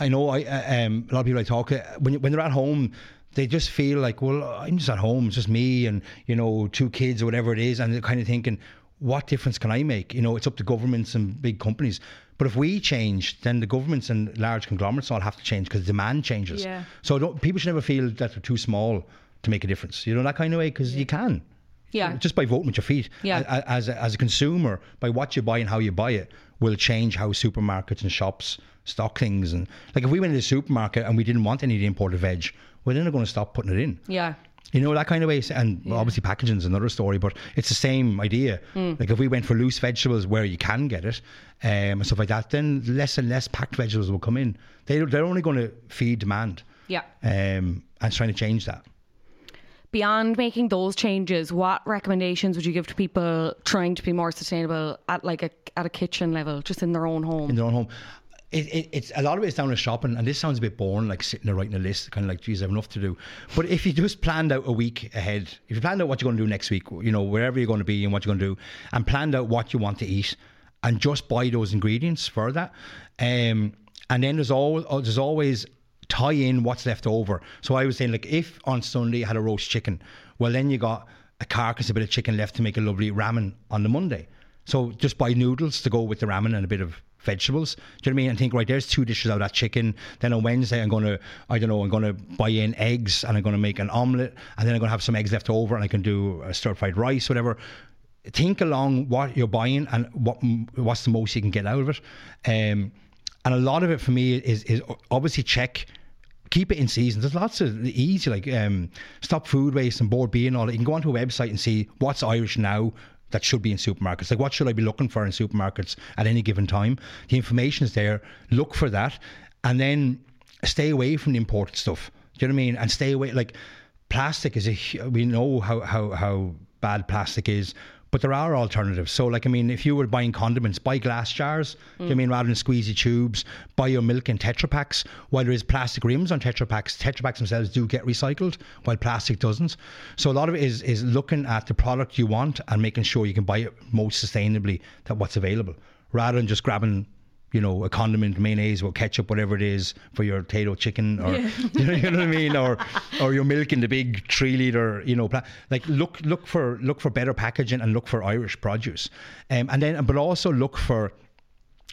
I know I, uh, um, a lot of people I talk to, when, when they're at home, they just feel like, well, I'm just at home, it's just me and you know two kids or whatever it is, and they're kind of thinking, what difference can I make? You know, it's up to governments and big companies. But if we change, then the governments and large conglomerates all have to change because demand changes. Yeah. So don't, people should never feel that they're too small to make a difference. You know that kind of way because you can. Yeah. Just by voting with your feet. Yeah. As a, as a consumer, by what you buy and how you buy it, will change how supermarkets and shops stock things. And like if we went to the supermarket and we didn't want any of the imported veg, well then they're going to stop putting it in. Yeah. You know that kind of way, and obviously packaging is another story, but it's the same idea. Like if we went for loose vegetables where you can get it, um, and stuff like that, then less and less packed vegetables will come in. They they're only going to feed demand. Yeah. Um, and trying to change that. Beyond making those changes, what recommendations would you give to people trying to be more sustainable at like a at a kitchen level, just in their own home? in their own home. It, it, it's a lot of it's down to shopping, and this sounds a bit boring, like sitting there writing a list, kind of like, geez, I have enough to do. But if you just planned out a week ahead, if you planned out what you're going to do next week, you know, wherever you're going to be and what you're going to do, and planned out what you want to eat, and just buy those ingredients for that, um, and then there's always there's always tie in what's left over. So I was saying, like, if on Sunday you had a roast chicken, well, then you got a carcass, a bit of chicken left to make a lovely ramen on the Monday. So just buy noodles to go with the ramen and a bit of vegetables. Do you know what I mean? And think, right, there's two dishes out of that chicken. Then on Wednesday, I'm going to, I don't know, I'm going to buy in eggs and I'm going to make an omelette. And then I'm going to have some eggs left over and I can do a stir fried rice, whatever. Think along what you're buying and what what's the most you can get out of it. Um, and a lot of it for me is is obviously check keep it in season. There's lots of easy like um, stop food waste and Bord Bia and all. You can go onto a website and see what's Irish now that should be in supermarkets. Like what should I be looking for in supermarkets at any given time? The information is there. Look for that, and then stay away from the imported stuff. Do you know what I mean? And stay away like plastic is a we know how how how bad plastic is. But there are alternatives. So, like, I mean, if you were buying condiments, buy glass jars. You I mean rather than squeezy tubes? Buy your milk in Tetra Paks. While there is plastic rims on Tetra Paks, Tetra Paks themselves do get recycled, while plastic doesn't. So a lot of it is is looking at the product you want and making sure you can buy it most sustainably that what's available, rather than just grabbing. You know, a condiment, mayonnaise, or ketchup, whatever it is for your potato chicken, or you, know, you know what I mean, or or your milk in the big three liter, you know, pla- like look look for look for better packaging and look for Irish produce, um, and then but also look for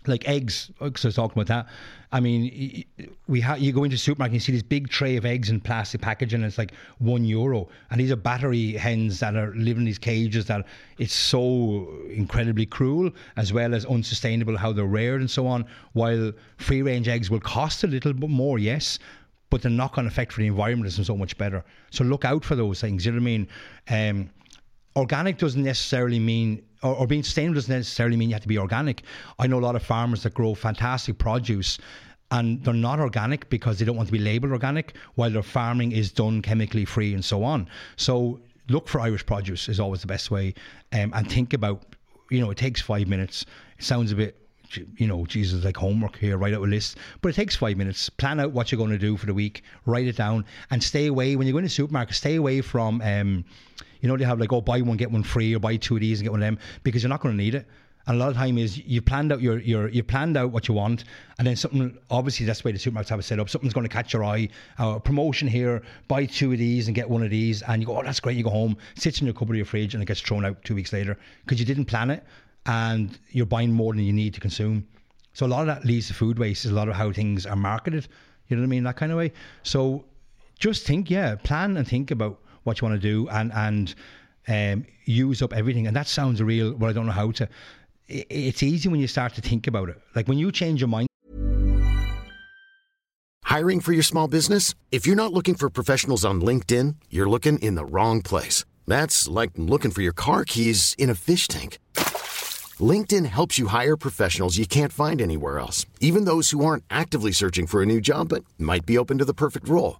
like eggs because I was talking about that. I mean, we ha- you go into the supermarket and you see this big tray of eggs in plastic packaging, and it's like one euro. And these are battery hens that are living in these cages that it's so incredibly cruel as well as unsustainable how they're reared and so on. While free range eggs will cost a little bit more, yes, but the knock on effect for the environment is so much better. So look out for those things. You know what I mean? Um, organic doesn't necessarily mean or, or being sustainable doesn't necessarily mean you have to be organic. I know a lot of farmers that grow fantastic produce and they're not organic because they don't want to be labeled organic while their farming is done chemically free and so on. So look for Irish produce is always the best way um, and think about you know it takes five minutes. It sounds a bit you know, Jesus, like homework here, write out a list. But it takes five minutes. Plan out what you're going to do for the week, write it down, and stay away. When you go in the supermarket, stay away from, um, you know, they have like, oh, buy one, get one free, or buy two of these and get one of them, because you're not going to need it. And a lot of time is you planned out your, your you planned out what you want, and then something obviously that's the way the supermarkets have it set up. Something's going to catch your eye. Uh, promotion here, buy two of these and get one of these, and you go, oh, that's great. You go home, sits in your cupboard of your fridge, and it gets thrown out two weeks later because you didn't plan it, and you're buying more than you need to consume. So a lot of that leads to food waste. Is a lot of how things are marketed. You know what I mean? That kind of way. So just think, yeah, plan and think about what you want to do, and and um, use up everything. And that sounds real, but I don't know how to. It's easy when you start to think about it. Like when you change your mind. Hiring for your small business? If you're not looking for professionals on LinkedIn, you're looking in the wrong place. That's like looking for your car keys in a fish tank. LinkedIn helps you hire professionals you can't find anywhere else, even those who aren't actively searching for a new job but might be open to the perfect role.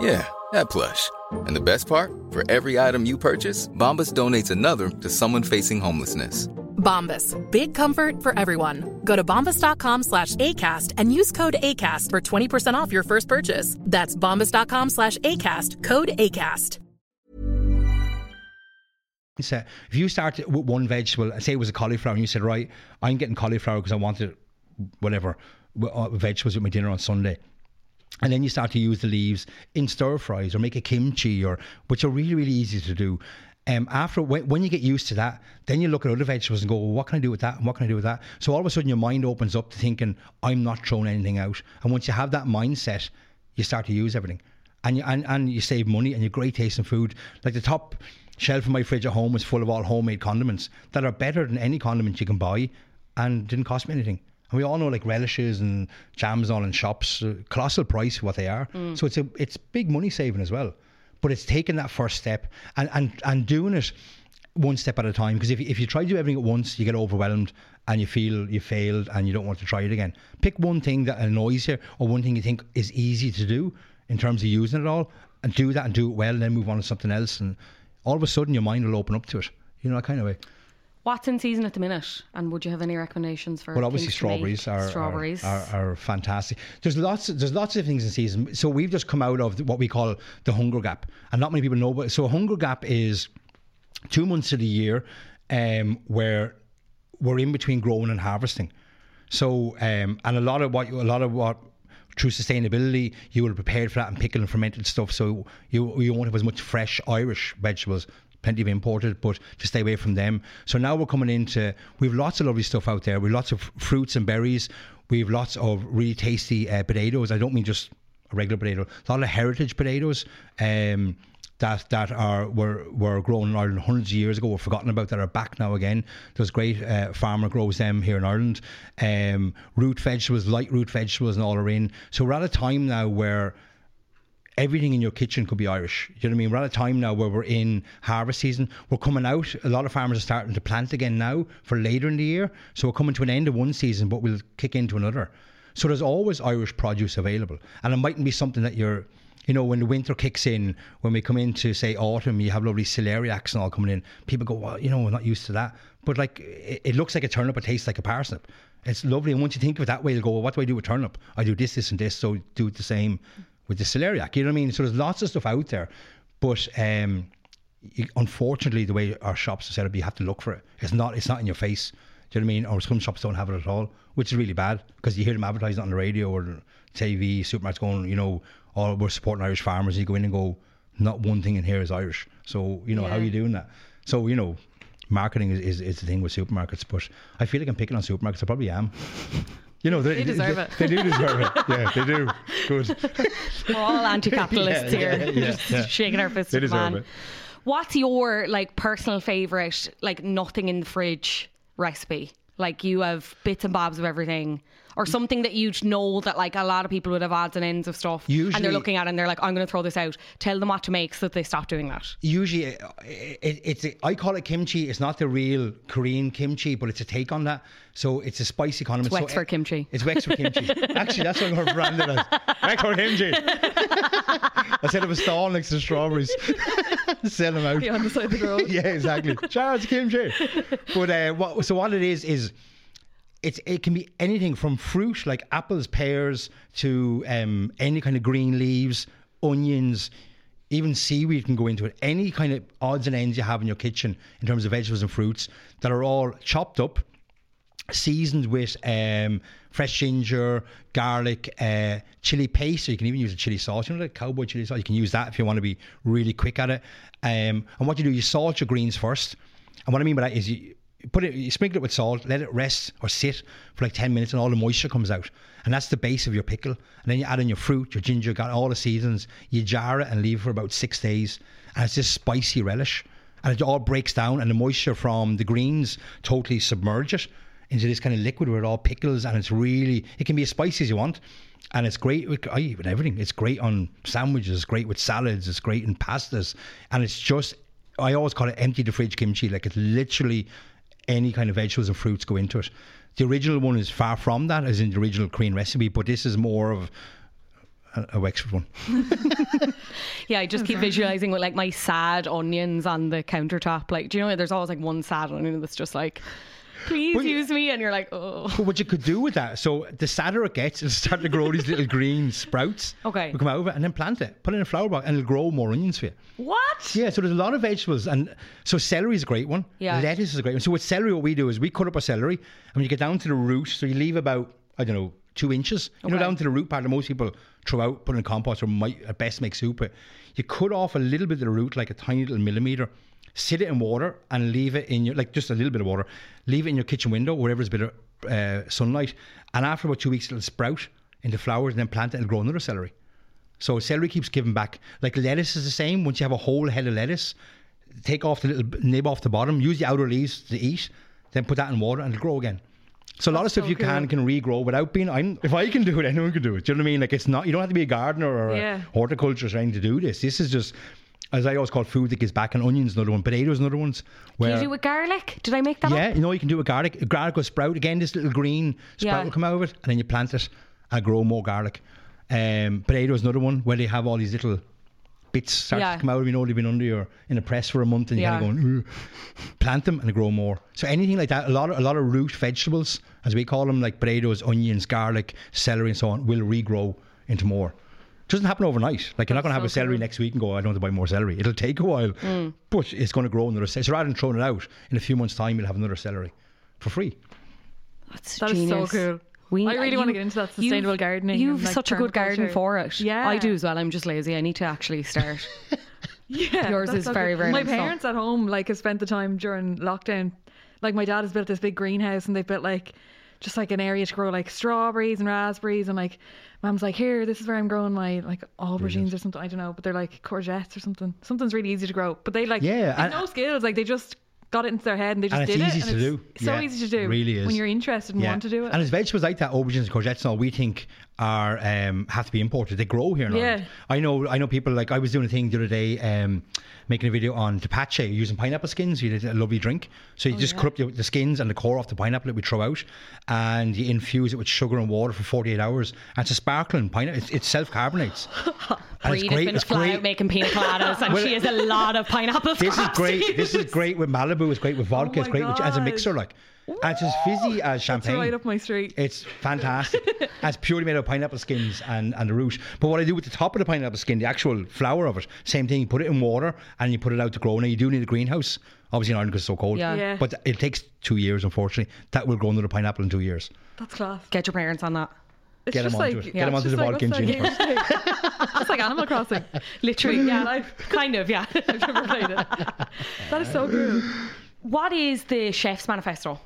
Yeah, that plush. And the best part? For every item you purchase, Bombas donates another to someone facing homelessness. Bombas. Big comfort for everyone. Go to bombas.com slash ACAST and use code ACAST for 20% off your first purchase. That's bombas.com slash ACAST. Code ACAST. mindset. If you start with one vegetable, say it was a cauliflower, and you said, right, I'm getting cauliflower because I wanted whatever uh, vegetables with my dinner on Sunday. And then you start to use the leaves in stir fries or make a kimchi, or which are really really easy to do. Um, after when, when you get used to that, then you look at other vegetables and go, well, what can I do with that? And what can I do with that? So all of a sudden your mind opens up to thinking, I'm not throwing anything out. And once you have that mindset, you start to use everything, and you and, and you save money and you great tasting food. Like the top shelf of my fridge at home is full of all homemade condiments that are better than any condiment you can buy, and didn't cost me anything. And we all know like relishes and jams on in shops, uh, colossal price for what they are. So it's a it's big money saving as well. But it's taking that first step and and and doing it one step at a time. Because if, if you try to do everything at once, you get overwhelmed and you feel you failed and you don't want to try it again. Pick one thing that annoys you or one thing you think is easy to do in terms of using it all and do that and do it well and then move on to something else. And all of a sudden your mind will open up to it. You know, that kind of way. What's in season at the minute? And would you have any recommendations for? Well, obviously things to make? strawberries are, are- strawberries. are, are fantastic. There's lots there's lots of things in season. So we've just come out of what we call the hunger gap, and not many people know. But so a hunger gap is two months of the year um, where we're in between growing and harvesting. So um, and a lot of what you- a lot of what through sustainability you will be prepared for that and pickled and fermented stuff. So you you won't have as much fresh Irish vegetables. Plenty of imported, but to stay away from them. So now we're coming into we've lots of lovely stuff out there. We've lots of fruits and berries. We've lots of really tasty uh, potatoes. I don't mean just a regular potato. A lot of heritage potatoes. Um, that that are were were grown in Ireland hundreds of years ago, were forgotten about, that are back now again. There's great uh, farmer grows them here in Ireland. Um, root vegetables, light root vegetables, and all are in. So we're at a time now where everything in your kitchen could be Irish. You know what I mean? We're at a time now where we're in harvest season. We're coming out. A lot of farmers are starting to plant again now for later in the year. So we're coming to an end of one season, but we'll kick into another. So there's always Irish produce available, and it mightn't be something that you're. You know, when the winter kicks in, when we come into say autumn, you have lovely celeriacs and all coming in. People go, well, you know, we're not used to that. But like, it, it looks like a turnip, it tastes like a parsnip. It's lovely, and once you think of it that way, you'll go, well, what do I do with turnip? I do this, this, and this. So do it the same with the celeriac. You know what I mean? So there's lots of stuff out there, but um, you, unfortunately, the way our shops are set up, you have to look for it. It's not. It's not in your face. Do you know what I mean? Or some shops don't have it at all, which is really bad because you hear them advertising on the radio or TV, supermarkets going, you know, oh, we're supporting Irish farmers. You go in and go, not one thing in here is Irish. So you know how are you doing that? So you know. Marketing is, is, is the thing with supermarkets, but I feel like I'm picking on supermarkets. I probably am. You know, they, They deserve it. They do deserve it. Yeah, they do. Good. We're all anti-capitalists Yeah, here, yeah, yeah, shaking our fists They at deserve man. it. What's your like personal favorite, like nothing in the fridge recipe? Like you have bits and bobs of everything, or something that you know that like a lot of people would have odds and ends of stuff, and they're looking at it and they're like, "I'm going to throw this out." Tell them what to make so that they stop doing that. usually uh, it, it's a, I call it kimchi. It's not the real Korean kimchi, but it's a take on that. So it's a spicy condiment. It's so Wexford kimchi. It's Wexford kimchi. Actually, that's what I'm going to brand it as. Wexford kimchi. I said it was stall next to strawberries. Sell them out. Be on the side of the road. yeah, exactly. Charles kimchi. But uh, what, so what it is is it's it can be anything from fruit like apples, pears to um, any kind of green leaves, onions, even seaweed can go into it. Any kind of odds and ends you have in your kitchen in terms of vegetables and fruits that are all chopped up seasoned with um, fresh ginger, garlic, uh, chili paste. So you can even use a chili sauce. You know, like cowboy chili sauce. You can use that if you want to be really quick at it. Um, and what you do, you salt your greens first. And what I mean by that is you put it, you sprinkle it with salt, let it rest or sit for like ten minutes, and all the moisture comes out. And that's the base of your pickle. And then you add in your fruit, your ginger, got all the seasons. You jar it and leave for about six days, and it's this spicy relish. And it all breaks down, and the moisture from the greens totally submerge it into this kind of liquid where it all pickles and it's really it can be as spicy as you want and it's great with, I eat with everything it's great on sandwiches it's great with salads it's great in pastas and it's just I always call it empty the fridge kimchi like it's literally any kind of vegetables and fruits go into it the original one is far from that as in the original Korean recipe but this is more of a, a Wexford one. Yeah, I just keep visualizing with like my sad onions on the countertop. Like, do you know there's always like one sad onion that's just like, please Well, use me, and you're like, oh. But what you could do with that, so the sadder it gets, it'll start to grow these little green sprouts. Okay. We come out of it and then plant it. Put it in a flower box and it'll grow more onions for you. What? Yeah, so there's a lot of vegetables, and so celery is a great one. Yeah. lettuce is a great one. So with celery, what we do is we cut up our celery, and when you get down to the root, so you leave about I don't know two inches, you know, Okay. down to the root part that most people throw out, put in compost, or might at best make soup. But You cut off a little bit of the root, like a tiny little millimeter. Sit it in water and leave it in your like just a little bit of water. Leave it in your kitchen window, wherever there's a bit of uh, sunlight, and after about two weeks, it'll sprout into flowers, and then plant it and grow another celery. So celery keeps giving back. Like lettuce is the same. Once you have a whole head of lettuce, take off the little nib off the bottom, use the outer leaves to eat, then put that in water and it'll grow again. So a lot of stuff so you can can regrow without being. I'm, if I can do it, anyone can do it. Do you know what I mean? Like it's not. You don't have to be a gardener or Yeah. a horticulturist or anything to do this. This is just, as I always call, it, food that gives back. And onions, another one. Potatoes, another ones. Can Where you do with garlic? Did I make that yeah, up? you know you can do it with garlic. Garlic will sprout again. This little green sprout Yeah. will come out of it, and then you plant it and grow more garlic. Um, potato is another one where they have all these little bits start Yeah. to come out. You know they've been under your in a press for a month, and you're Yeah. kind of going, "Ugh." plant them and grow more. So anything like that, a lot of a lot of root vegetables, as we call them, like potatoes, onions, garlic, celery, and so on, will regrow into more. It doesn't happen overnight. Like you're not going to have so a celery cool. next week and go, I don't want to buy more celery. It'll take a while, Mm. but it's going to grow another. ce- So rather than throwing it out, in a few months' time, you'll have another celery for free. That's That is so cool. We, I really wanna get into that you've- sustainable gardening You've like, such a good garden permaculture. for it. Yeah. I do as well. I'm just lazy. I need to actually start. Yeah, Yours is so very, good. very My nice though. parents at home like have spent the time during lockdown. Like my dad has built this big greenhouse and they've built like just like an area to grow like strawberries and raspberries and like mom's like here this is where I'm growing my like aubergines or something. I don't know but they're like courgettes or something. Something's really easy to grow but they like Yeah, they and- no skills. Like they just got it into their head and they just And it's did easy it to and do. it's so Yeah, easy to do really is. when you're interested and want to do it. And it's vegetables like that, aubergines and courgettes and all, we think are um, have to be imported. They grow here in Yeah. Ireland. I know I know people like I was doing a thing the other day, um, making a video on tepache using pineapple skins. You did a lovely drink. So Oh, you just cut up the, the skins and the core off the pineapple that we throw out and you infuse it with sugar and water for 48 hours. And it's a sparkling pineapple. It's, it self carbonates. and has been It's flat great. out making pina coladas, and Well, she has a lot of pineapple. This is great. This is great with Malibu. It's great with vodka. Oh it's great with, as a mixer, like. And it's as fizzy as it's champagne. right up my street It's fantastic. and it's purely made of pineapple skins and, and the root. But what I do with the top of the pineapple skin, the actual flower of it, same thing. You put it in water and you put it out to grow. Now you do need a greenhouse, obviously in Ireland because it's so cold. Yeah. Yeah. But it takes two years, unfortunately. That will grow another pineapple in two years. that's class Get your parents on that. it's Get 'em just onto like it. Get 'em them onto just the like, vodka what's and that gin game? it's like Animal Crossing Literally, yeah, kind of, yeah. I've never played it that is so cool what is the chef's manifesto?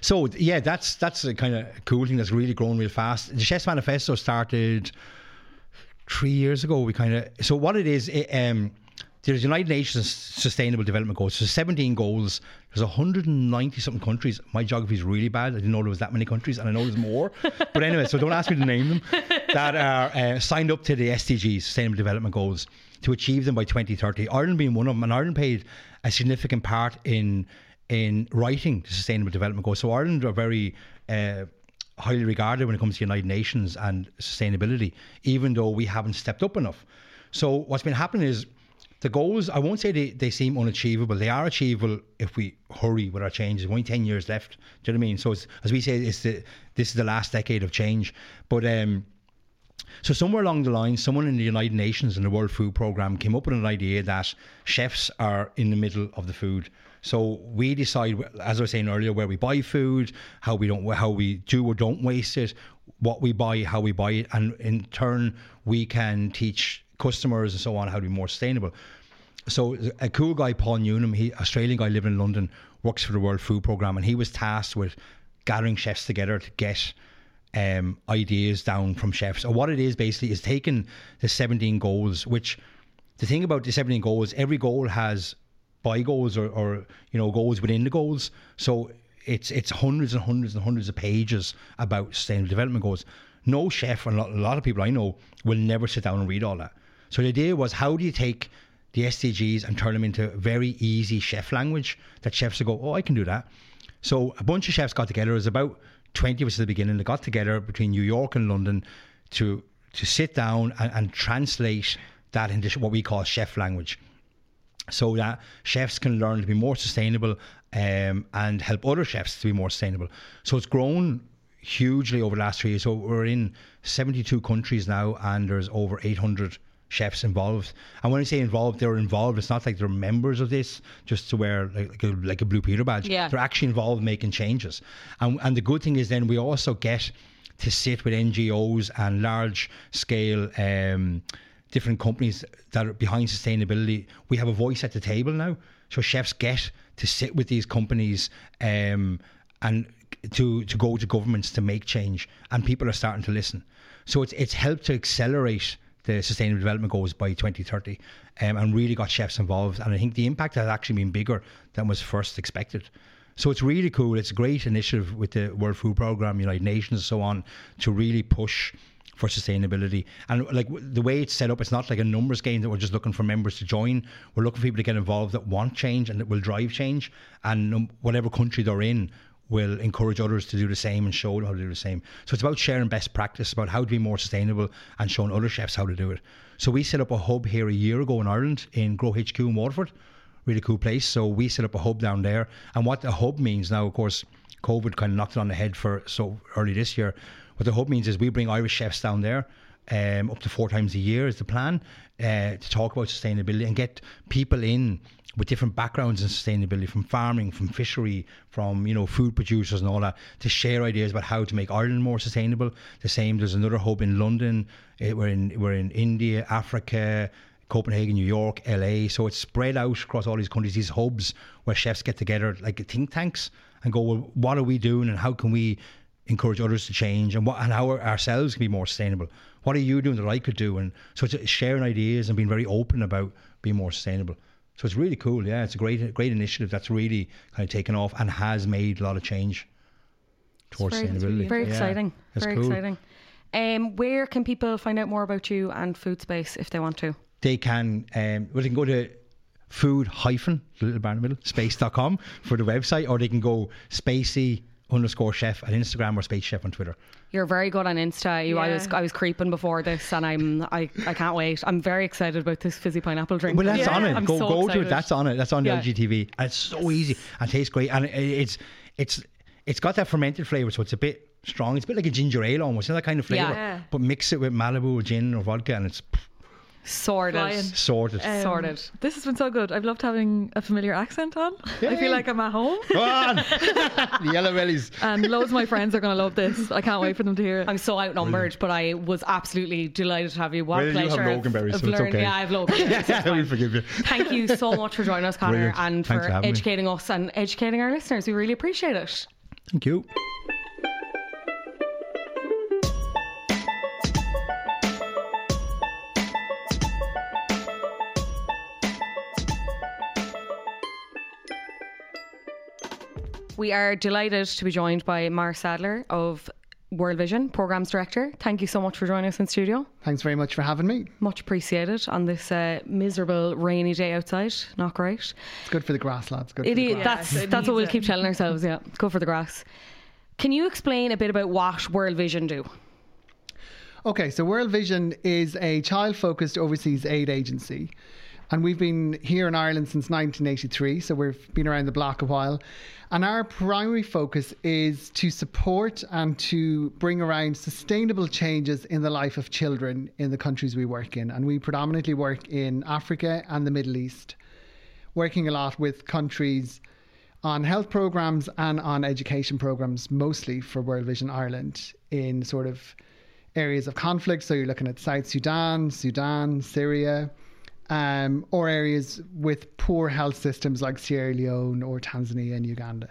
So yeah, that's that's a kind of cool thing that's really grown real fast. The Chef's Manifesto started three years ago. We kind of so what it is. It, um, there's United Nations Sustainable Development Goals. So 17 goals. There's 190 something countries. My geography is really bad. I didn't know there was that many countries, and I know there's more. but anyway, so don't ask me to name them. That are uh, signed up to the SDGs, Sustainable Development Goals, to achieve them by 2030. Ireland being one of them, and Ireland played a significant part in in writing the Sustainable Development Goals. So Ireland are very uh, highly regarded when it comes to United Nations and sustainability, even though we haven't stepped up enough. So what's been happening is the goals, I won't say they, they seem unachievable. They are achievable if we hurry with our changes. Only 10 years left. Do you know what I mean? So as we say, it's the, this is the last decade of change. But um, so somewhere along the line, someone in the United Nations and the World Food Programme came up with an idea that chefs are in the middle of the food. So we decide, as I was saying earlier, where we buy food, how we don't, how we do or don't waste it, what we buy, how we buy it, and in turn we can teach customers and so on how to be more sustainable. So a cool guy, Paul Newnham, he Australian guy living in London, works for the World Food Programme, and he was tasked with gathering chefs together to get um, ideas down from chefs. Or what it is basically is taking the 17 goals, which the thing about the 17 goals, every goal has by goals or, or you know goals within the goals. So it's it's hundreds and hundreds and hundreds of pages about sustainable development goals. No chef and a lot, of people I know will never sit down and read all that. So the idea was how do you take the SDGs and turn them into very easy chef language that chefs will go, oh, I can do that. So a bunch of chefs got together. It was about 20 was the beginning. They got together between New York and London to to sit down and, and translate that into what we call chef language so that chefs can learn to be more sustainable um, and help other chefs to be more sustainable. So it's grown hugely over the last three years. So we're in 72 countries now, and there's over 800 chefs involved. And when I say involved, they're involved. It's not like they're members of this just to wear like, like, a, like a blue Peter badge. Yeah. They're actually involved making changes. And, and the good thing is then we also get to sit with NGOs and large scale um, different companies that are behind sustainability. We have a voice at the table now. So chefs get to sit with these companies um, and to to go to governments to make change, and people are starting to listen. So it's it's helped to accelerate the sustainable development goals by 2030 um, and really got chefs involved. And I think the impact has actually been bigger than was first expected. So it's really cool. It's a great initiative with the World Food Programme United Nations and so on to really push for sustainability. And like the way it's set up it's not like a numbers game that we're just looking for members to join. We're looking for people to get involved that want change and that will drive change. And um, whatever country they're in will encourage others to do the same and show them how to do the same. So it's about sharing best practice, about how to be more sustainable and showing other chefs how to do it. So we set up a hub here a year ago in Ireland in Grow HQ in Waterford. Really cool place. So we set up a hub down there. And what the hub means now, of course, COVID kind of knocked it on the head for so early this year. What the hub means is we bring Irish chefs down there um, up to four times a year is the plan uh, to talk about sustainability and get people in with different backgrounds in sustainability from farming from fishery from you know food producers and all that to share ideas about how to make Ireland more sustainable the same there's another hub in London uh, we're in we're in India Africa Copenhagen, New York, LA. So it's spread out across all these countries, these hubs where chefs get together like think tanks and go, well, what are we doing and how can we encourage others to change and what and how ourselves can be more sustainable? What are you doing that I could do? And so it's sharing ideas and being very open about being more sustainable. So it's really cool. Yeah, it's a great great initiative that's really kind of taken off and has made a lot of change towards very, sustainability. Very Yeah, exciting. it's Very cool. exciting. Um, where can people find out more about you and Food Space if they want to? they can um, well, they can go to food hyphen little bar in the middle space.com for the website or they can go spacey underscore chef on Instagram or space chef on Twitter. You're very good on Insta. You, I was I was creeping before this, and I'm I, I can't wait. I'm very excited about this fizzy pineapple drink. Well, that's Yeah. on it. I'm go so go to it. That's on it. That's on the Yeah. IGTV. And it's so easy and tastes great. And it, it's it's it's got that fermented flavour, so it's a bit strong. It's a bit like a ginger ale almost, you know, that kind of flavour. Yeah. But mix it with Malibu or gin or vodka, and it's sorted. Flying. sorted. Um, Sorted. This has been so good. I've loved having a familiar accent on. I feel like I'm at home. Go on, the yellow bellies. And loads of my friends are going to love this. I can't wait for them to hear it. I'm so outnumbered, but I was absolutely delighted to have you. What Well, a you have pleasure. of- Loganberry, so it's okay. Yeah, I have Loganberry. It's Yeah, we forgive you. Thank you so much for joining us, Conor, Brilliant. and Thanks for for having me. educating us and educating our listeners. We really appreciate it. Thank you. We are delighted to be joined by Mar Sadlier of World Vision, Programs Director. Thank you so much for joining us in studio. Thanks very much for having me. Much appreciated on this uh, miserable rainy day outside. Not great. It's good for the grass, lads. Good It for the is, grass. that's it that's what we'll it. keep telling ourselves. Yeah, go for the grass. Can you explain a bit about what World Vision do? Okay, so World Vision is a child focused overseas aid agency. And we've been here in Ireland since 1983, so we've been around the block a while. And our primary focus is to support and to bring around sustainable changes in the life of children in the countries we work in. And we predominantly work in Africa and the Middle East, working a lot with countries on health programs and on education programs, mostly for World Vision Ireland in sort of areas of conflict. So you're looking at South Sudan, Sudan, Syria, um, or areas with poor health systems like Sierra Leone or Tanzania and Uganda.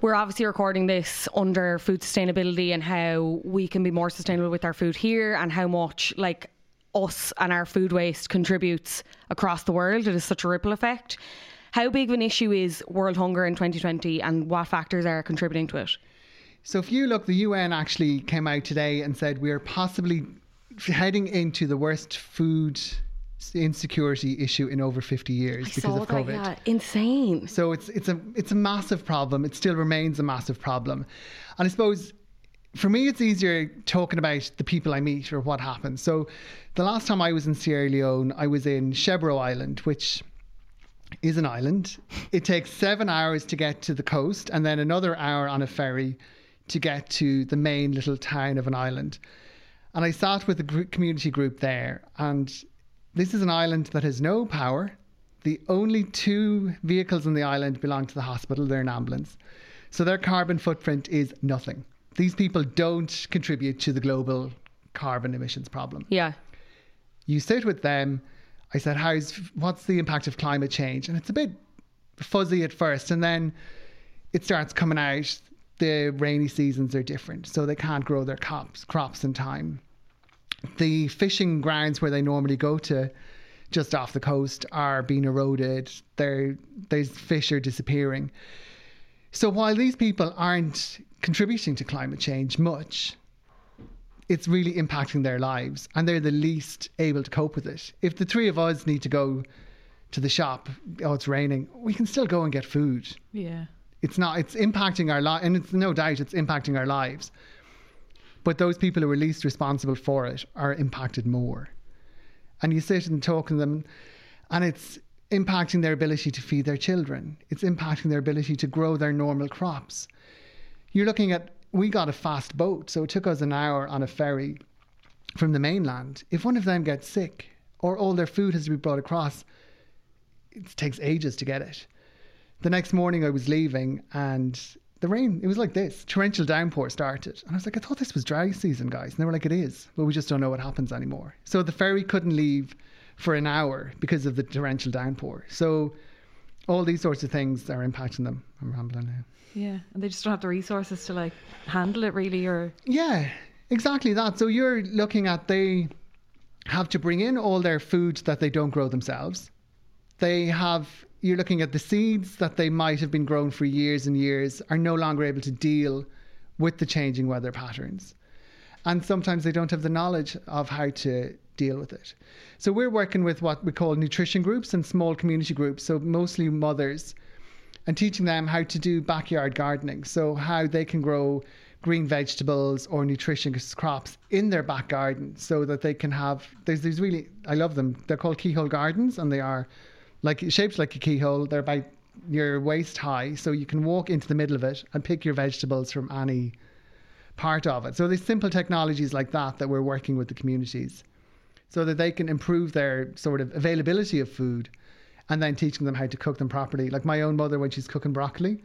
We're obviously recording this under food sustainability and how we can be more sustainable with our food here and how much like us and our food waste contributes across the world. It is such a ripple effect. How big of an issue is world hunger in 2020 and what factors are contributing to it? So if you look, the UN actually came out today and said we are possibly heading into the worst food insecurity issue in over 50 years because of COVID. yeah, insane. So it's it's a it's a massive problem. It still remains a massive problem, and I suppose for me, it's easier talking about the people I meet or what happens. So, the last time I was in Sierra Leone, I was in Sherbro Island, which is an island. It takes seven hours to get to the coast and then another hour on a ferry to get to the main little town of an island. And I sat with a community group there, and this is an island that has no power. The only two vehicles on the island belong to the hospital, they're an ambulance. So their carbon footprint is nothing. These people don't contribute to the global carbon emissions problem Yeah. you sit with them. I said, "How's what's the impact of climate change?" And it's a bit fuzzy at first, and then it starts coming out. The rainy seasons are different, so they can't grow their crops crops in time. The fishing grounds where they normally go to, just off the coast, are being eroded. There, there's fish are disappearing. So while these people aren't contributing to climate change much, it's really impacting their lives and they're the least able to cope with it. If the three of us need to go to the shop, oh, it's raining, we can still go and get food. Yeah. It's not, it's impacting our life, and it's no doubt it's impacting our lives. But those people who are least responsible for it are impacted more. And you sit and talk to them, and it's impacting their ability to feed their children, it's impacting their ability to grow their normal crops. You're looking at we got a fast boat so it took us an hour on a ferry from the mainland. If one of them gets sick or all their food has to be brought across it takes ages to get it. The next morning i was leaving and the rain it was like this. Torrential downpour started. And i was like i thought this was dry season guys. And they were like it is. But we just don't know what happens anymore. So the ferry couldn't leave for an hour because of the torrential downpour. So all these sorts of things are impacting them. I'm rambling now. Yeah. And they just don't have the resources to like handle it really or Yeah, exactly that. So you're looking at they have to bring in all their food that they don't grow themselves. They have you're looking at the seeds that they might have been grown for years and years are no longer able to deal with the changing weather patterns. And sometimes they don't have the knowledge of how to deal with it. So we're working with what we call nutrition groups and small community groups, so mostly mothers and teaching them how to do backyard gardening. So, how they can grow green vegetables or nutritious crops in their back garden so that they can have. There's these really, I love them. They're called keyhole gardens and they are like shaped like a keyhole. They're about your waist high. So, you can walk into the middle of it and pick your vegetables from any part of it. So, there's simple technologies like that that we're working with the communities so that they can improve their sort of availability of food and then teaching them how to cook them properly. Like my own mother, when she's cooking broccoli,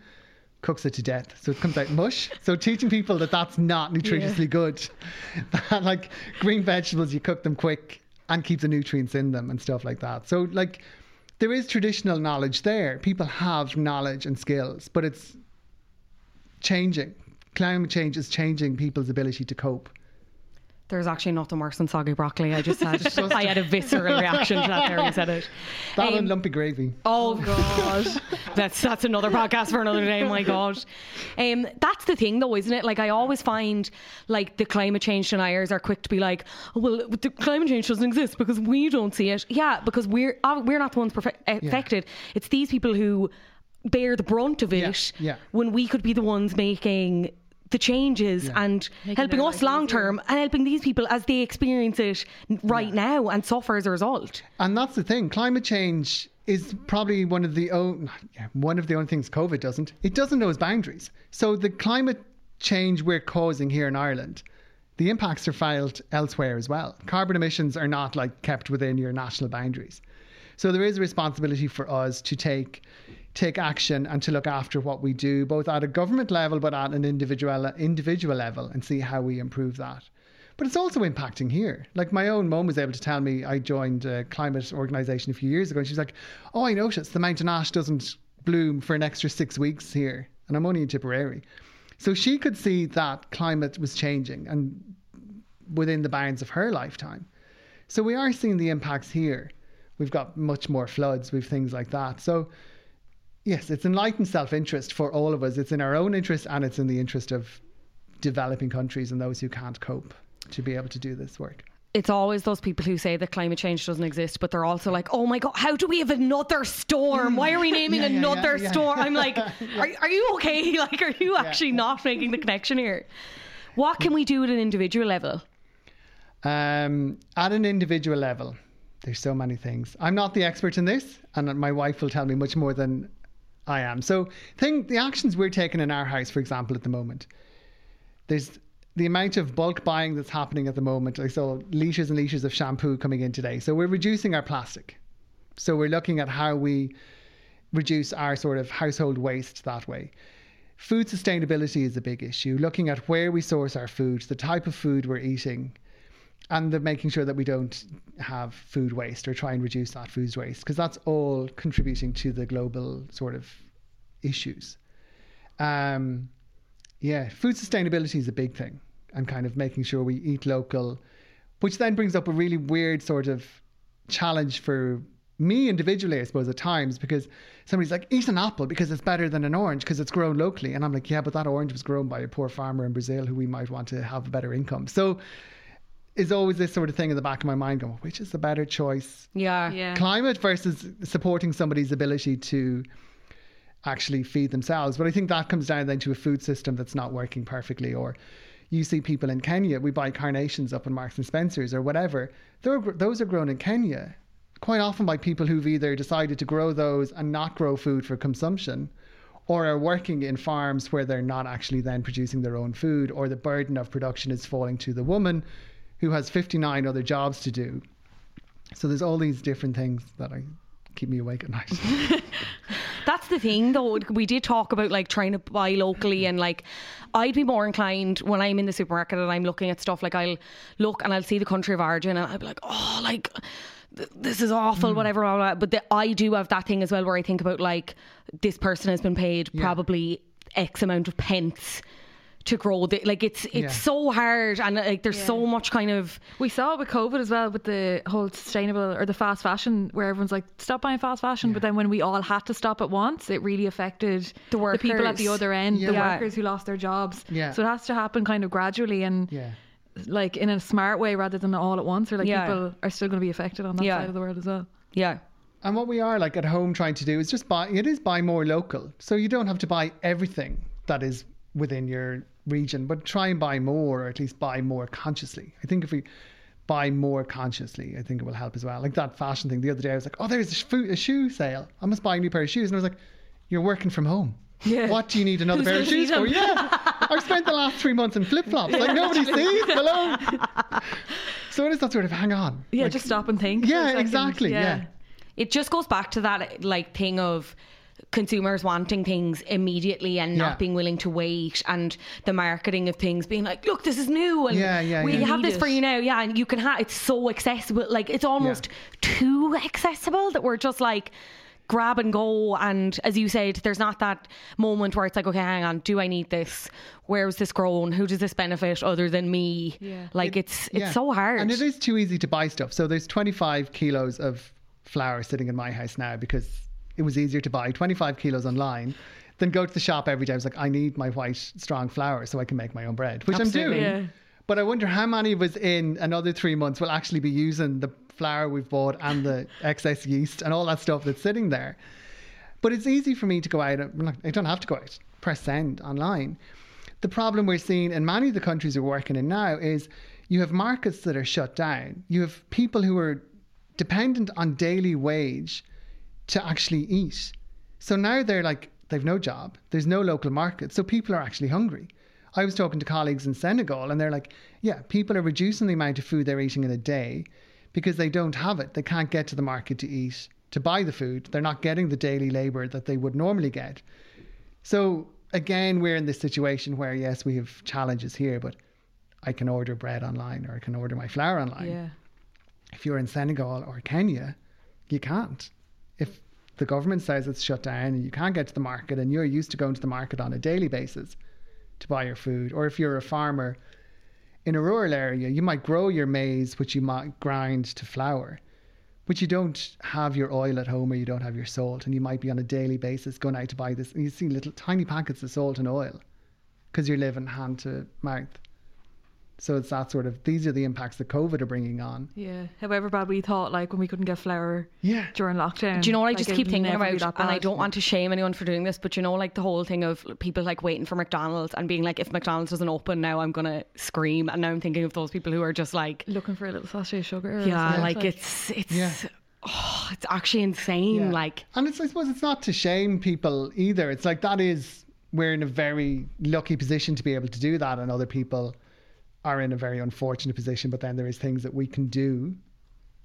cooks it to death. So it comes out mush. So teaching people that that's not nutritiously good. That like green vegetables, you cook them quick and keep the nutrients in them and stuff like that. So like there is traditional knowledge there. People have knowledge and skills, but it's changing. Climate change is changing people's ability to cope. There's actually nothing worse than soggy broccoli. I just had I had a visceral reaction to that there when you said it. That Um, and lumpy gravy. Oh god, that's that's another podcast for another day. My god, um, that's the thing though, isn't it? Like I always find like the climate change deniers are quick to be like, oh, well, the climate change doesn't exist because we don't see it. Yeah, because we're uh, we're not the ones perfect, affected. It's these people who bear the brunt of it yeah. when we could be the ones making the changes and helping us long term and helping these people as they experience it right now and suffer as a result. And that's the thing. Climate change is probably one of the o- yeah, one of the only things COVID doesn't. It doesn't know its boundaries. So the climate change we're causing here in Ireland, the impacts are felt elsewhere as well. Carbon emissions are not like kept within your national boundaries. So there is a responsibility for us to take take action and to look after what we do, both at a government level but at an individual individual level, and see how we improve that. But it's also impacting here. Like my own mum was able to tell me I joined a climate organisation a few years ago, and she's like, "Oh, I noticed the mountain ash doesn't bloom for an extra six weeks here, and I'm only in Tipperary." So she could see that climate was changing and within the bounds of her lifetime. So we are seeing the impacts here. We've got much more floods, we've things like that. So yes, it's enlightened self-interest for all of us. It's in our own interest and it's in the interest of developing countries and those who can't cope to be able to do this work. it's always those people who say that climate change doesn't exist, but they're also like, oh my God, how do we have another storm? Why are we naming Yeah, yeah, yeah, another yeah. storm? I'm like, are, are you okay? Like, are you actually not making the connection here? What can we do at an individual level? Um, at an individual level, there's so many things. I'm not the expert in this, and my wife will tell me much more than I am. So, think the actions we're taking in our house, for example, at the moment. There's the amount of bulk buying that's happening at the moment. I saw litres and litres of shampoo coming in today. So we're reducing our plastic. So we're looking at how we reduce our sort of household waste that way. Food sustainability is a big issue. Looking at where we source our food, the type of food we're eating, and the making sure that we don't have food waste or try and reduce that food waste because that's all contributing to the global sort of issues. Um, yeah, food sustainability is a big thing, and kind of making sure we eat local, which then brings up a really weird sort of challenge for me individually, I suppose, at times, because somebody's like, eat an apple because it's better than an orange because it's grown locally. And I'm like, yeah, but that orange was grown by a poor farmer in Brazil who we might want to have a better income. So is always this sort of thing in the back of my mind going, which is the better choice? Yeah. Yeah. Climate versus supporting somebody's ability to actually feed themselves. But I think that comes down then to a food system that's not working perfectly or you see people in Kenya, we buy carnations up in Marks and Spencer's or whatever. They're, those are grown in Kenya, quite often by people who've either decided to grow those and not grow food for consumption, or are working in farms where they're not actually then producing their own food, or the burden of production is falling to the woman who has 59 other jobs to do. So there's all these different things that I keep me awake at night. That's the thing, though. We did talk about like trying to buy locally, and like I'd be more inclined when I'm in the supermarket and I'm looking at stuff. Like I'll look and I'll see the country of origin, and I'll be like, oh, like th- this is awful, mm. whatever. Blah, blah. But the, I do have that thing as well, where I think about like this person has been paid probably X amount of pence to grow. The, like it's it's Yeah. so hard, and like there's so much kind of We saw it with COVID as well, with the whole sustainable or the fast fashion, where everyone's like, stop buying fast fashion. But then when we all had to stop at once, it really affected The people at the other end, the Yeah. workers who lost their jobs. Yeah. So it has to happen kind of gradually and yeah. like in a smart way rather than all at once, or like Yeah. people are still going to be affected on that Yeah. side of the world as well. yeah. And what we are like at home trying to do is just buy, it is buy more local. So you don't have to buy everything that is within your region, but try and buy more or at least buy more consciously. I think if we buy more consciously, I think it will help as well. Like that fashion thing the other day, I was like, oh, there's a, sh- a shoe sale. I must buy a new pair of shoes. And I was like, you're working from home. Yeah. What do you need another pair of shoes for? Yeah. I've spent the last three months in flip flops. Like nobody sees. Hello. So it is that sort of hang on. Yeah, Like, just stop and think. for a Yeah, exactly. Yeah. it just goes back to that like thing of consumers wanting things immediately and Yeah. not being willing to wait and the marketing of things being like look this is new and Yeah, yeah, we yeah. have this it. for you now yeah and you can have it's so accessible like it's almost too accessible that we're just like grab and go and as you said there's not that moment where it's like okay hang on do I need this where was this grown who does this benefit other than me Yeah. like it's it's Yeah. so hard And it is too easy to buy stuff. So there's 25 kilos of flour sitting in my house now because it was easier to buy 25 kilos online than go to the shop every day. I was like, I need my white strong flour so I can make my own bread, which Absolutely. I'm doing. Yeah. But I wonder how many of us in another three months will actually be using the flour we've bought and the excess yeast and all that stuff that's sitting there. But it's easy for me to go out. and- I don't have to go out. Press send online. The problem we're seeing in many of the countries we're working in now is you have markets that are shut down. You have people who are dependent on daily wage to actually eat. So now they're like, they've no job, there's no local market. So people are actually hungry. I was talking to colleagues in Senegal and they're like, yeah, people are reducing the amount of food they're eating in a day because they don't have it. They can't get to the market to eat, to buy the food. They're not getting the daily labor that they would normally get. So again, we're in this situation where, yes, we have challenges here, but I can order bread online or I can order my flour online Yeah. if you're in Senegal or Kenya, you can't. If the government says it's shut down and you can't get to the market and you're used to going to the market on a daily basis to buy your food, or if you're a farmer in a rural area, you might grow your maize, which you might grind to flour, but you don't have your oil at home or you don't have your salt, and you might be on a daily basis going out to buy this. And you see little tiny packets of salt and oil because you're living hand to mouth. So it's that sort of these are the impacts that COVID are bringing on. Yeah. However bad we thought, like when we couldn't get flour Yeah. during lockdown. Do you know what I like, just keep thinking about? that And I don't want to shame anyone for doing this, but you know, like the whole thing of people like waiting for McDonald's and being like, if McDonald's doesn't open now, I'm gonna scream. And now I'm thinking of those people who are just like, looking for a little sachet of sugar. yeah, something. like it's it's Yeah. oh, it's actually insane. Yeah. Like And it's I suppose it's not to shame people either. It's like that is we're in a very lucky position to be able to do that and other people are in a very unfortunate position, but then there is things that we can do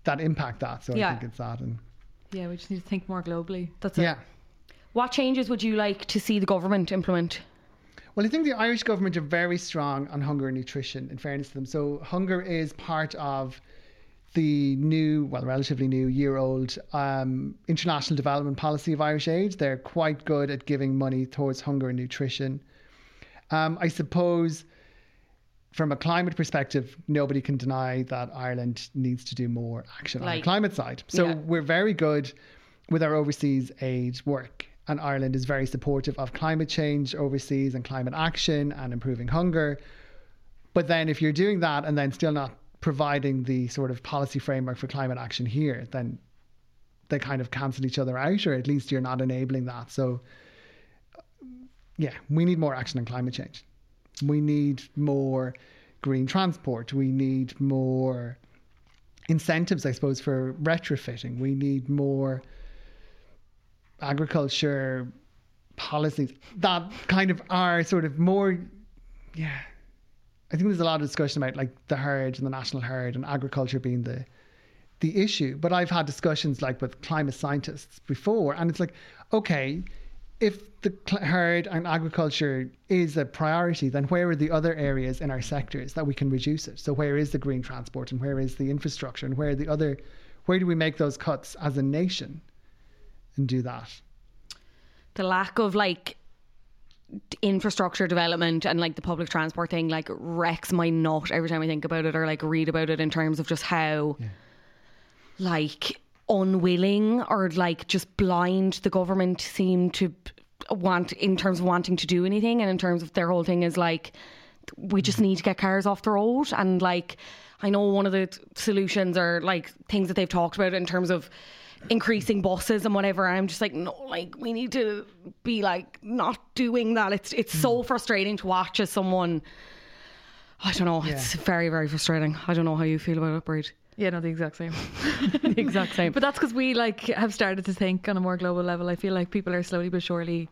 that impact that. So Yeah. I think it's that and yeah, we just need to think more globally. That's it. yeah. what changes would you like to see the government implement? Well, I think the Irish government are very strong on hunger and nutrition, in fairness to them. So, hunger is part of the new, well, relatively new year old um, international development policy of Irish Aid. They're quite good at giving money towards hunger and nutrition. Um, I suppose from a climate perspective, nobody can deny that Ireland needs to do more action on the climate side. So Yeah. we're very good with our overseas aid work. And Ireland is very supportive of climate change overseas and climate action and improving hunger. But then if you're doing that and then still not providing the sort of policy framework for climate action here, then they kind of cancel each other out, or at least you're not enabling that. So, yeah, we need more action on climate change. We need more green transport. We need more incentives, I suppose, for retrofitting. We need more agriculture policies that kind of are sort of more, yeah. I think there's a lot of discussion about like the herd and the national herd and agriculture being the the issue. But I've had discussions like with climate scientists before, and it's like, okay, if the herd and agriculture is a priority, then where are the other areas in our sectors that we can reduce it? So where is the green transport and where is the infrastructure and where are the other, where do we make those cuts as a nation and do that? The lack of like infrastructure development and like the public transport thing like wrecks my nut every time I think about it or like read about it in terms of just how like unwilling or like just blind the government seem to want in terms of wanting to do anything and in terms of their whole thing is like we just need to get cars off the road. And like I know one of the t- solutions are like things that they've talked about in terms of increasing buses and whatever. I'm just like no like we need to be like not doing that. It's it's so hmm. frustrating to watch as someone I don't know. It's very very frustrating. I don't know how you feel about it Bríd Yeah, no, the exact same. the exact same But that's because we like have started to think on a more global level. I feel like people are slowly but surely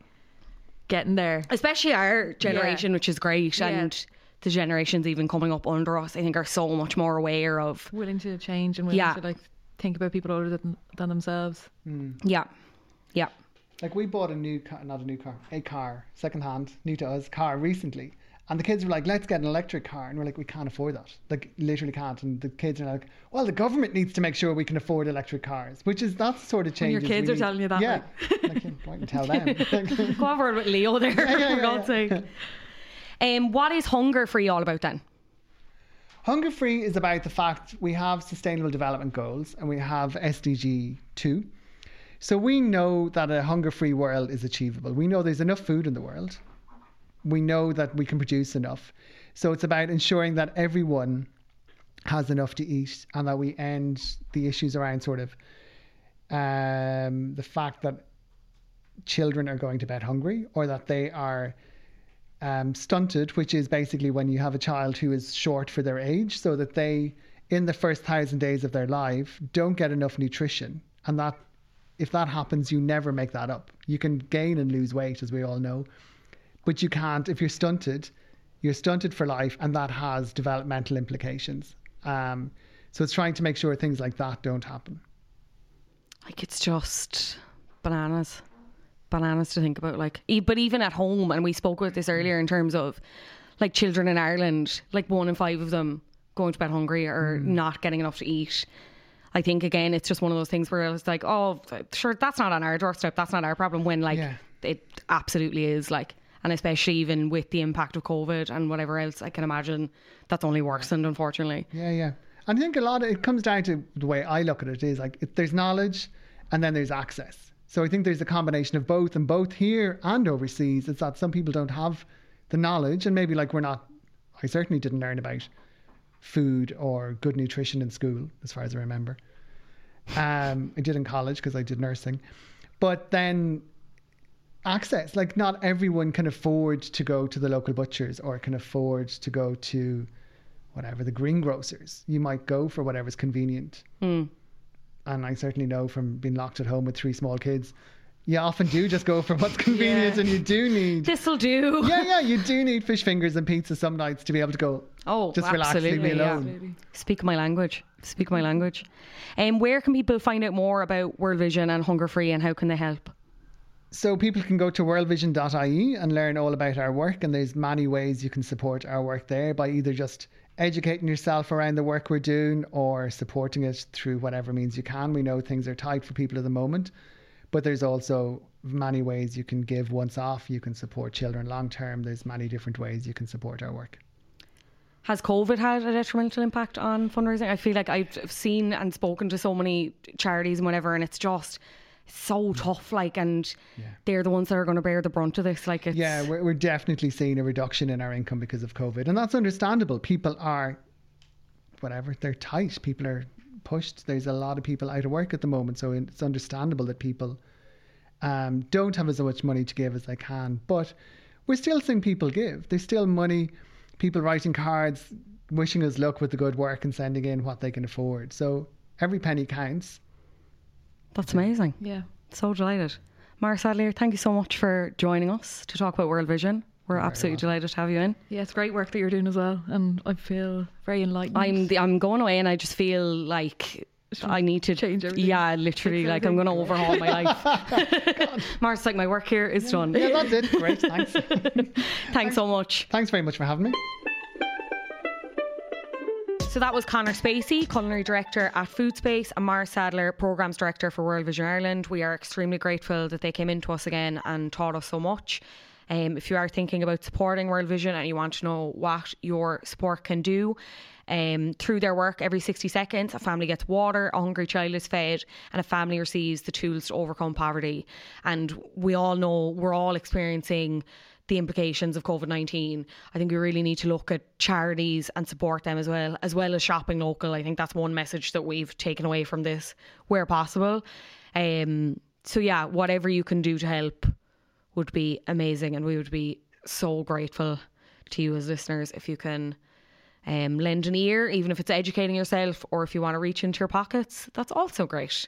getting there. especially our generation, which is great, Yeah. and the generations even coming up under us, I think, are so much more aware of. Willing to change and willing Yeah. to like think about people older than, than themselves. Hmm. Yeah, yeah, Like we bought a new car, not a new car, a car, second hand, new to us car recently. And the kids were like, let's get an electric car. And we're like, we can't afford that. Like, literally can't. And the kids are like, well, the government needs to make sure we can afford electric cars, which is that sort of change. your kids are telling you that, Yeah. like, go out and tell them. go over with Leo there, yeah, for yeah, God's yeah. sake. Um, what is hunger free all about then? Hunger Free is about the fact we have Sustainable Development Goals and we have SDG 2. So we know that a hunger free world is achievable. We know there's enough food in the world. We know that we can produce enough. So it's about ensuring that everyone has enough to eat and that we end the issues around sort of um, the fact that children are going to bed hungry or that they are um, stunted, which is basically when you have a child who is short for their age, so that they, in the first thousand days of their life, don't get enough nutrition. And that, if that happens, you never make that up. You can gain and lose weight, as we all know, but you can't, if you're stunted, you're stunted for life, and that has developmental implications. Um, so it's trying to make sure things like that don't happen. Like it's just bananas, bananas to think about. Like, e- but even at home, and we spoke about this earlier in terms of like children in Ireland, like one in five of them going to bed hungry or not getting enough to eat. I think again, it's just one of those things where it's like, oh, sure, that's not on our doorstep. That's not our problem. When like Yeah. it absolutely is. Like, and especially even with the impact of COVID and whatever else, I can imagine that's only worsened, unfortunately. Yeah, yeah. And I think a lot of it comes down to the way I look at it is like there's knowledge and then there's access. So I think there's a combination of both, and both here and overseas. It's that some people don't have the knowledge, and maybe like we're not. I certainly didn't learn about food or good nutrition in school, as far as I remember. Um, I did in college because I did nursing, but then access like not everyone can afford to go to the local butchers or can afford to go to whatever the greengrocers. You might go for whatever's convenient. Hmm. And I certainly know from being locked at home with three small kids, you often do just go for what's convenient, Yeah. and you do need. This'll do. yeah, yeah, you do need fish fingers and pizza some nights to be able to go. Oh, just relax, leave me absolutely, yeah. Speak my language. Speak my language. And um, where can people find out more about World Vision and Hunger Free and how can they help? So people can go to worldvision.ie and learn all about our work, and there's many ways you can support our work there by either just educating yourself around the work we're doing or supporting it through whatever means you can. We know things are tight for people at the moment, but there's also many ways you can give once off. You can support children long term. There's many different ways you can support our work. Has COVID had a detrimental impact on fundraising? I feel like I've seen and spoken to so many charities and whatever, and it's just so tough. Like, and they're the ones that are going to bear the brunt of this. Like, it's Yeah, we're, we're definitely seeing a reduction in our income because of COVID. And that's understandable. People are, whatever, they're tight. People are pushed. There's a lot of people out of work at the moment. So it's understandable that people um, don't have as much money to give as they can. But we're still seeing people give. There's still money, people writing cards, wishing us luck with the good work and sending in what they can afford. So every penny counts. That's amazing. Yeah. So delighted. Maurice Sadlier, thank you so much for joining us to talk about World Vision. We're absolutely delighted to have you in. Yeah, it's great work that you're doing as well, and I feel very enlightened. I'm the, I'm going away and I just feel like I need to Change everything. Yeah, literally, Fix like I'm going to overhaul my life. Mark's like my work here is done. Yeah, that's it. Great. Thanks. Thanks so much. Thanks very much for having me. So that was Conor Spacey, culinary director at FoodSpace, and Maurice Sadlier, programs director for World Vision Ireland. We are extremely grateful that they came in to us again and taught us so much. Um, if you are thinking about supporting World Vision and you want to know what your support can do, um, through their work, every 60 seconds, a family gets water, a hungry child is fed, and a family receives the tools to overcome poverty. And we all know we're all experiencing the implications of COVID 19. I think we really need to look at charities and support them as well, as well as shopping local. I think that's one message that we've taken away from this where possible. Um, so, yeah, whatever you can do to help would be amazing, and we would be so grateful to you as listeners if you can um, lend an ear, even if it's educating yourself or if you want to reach into your pockets. That's also great.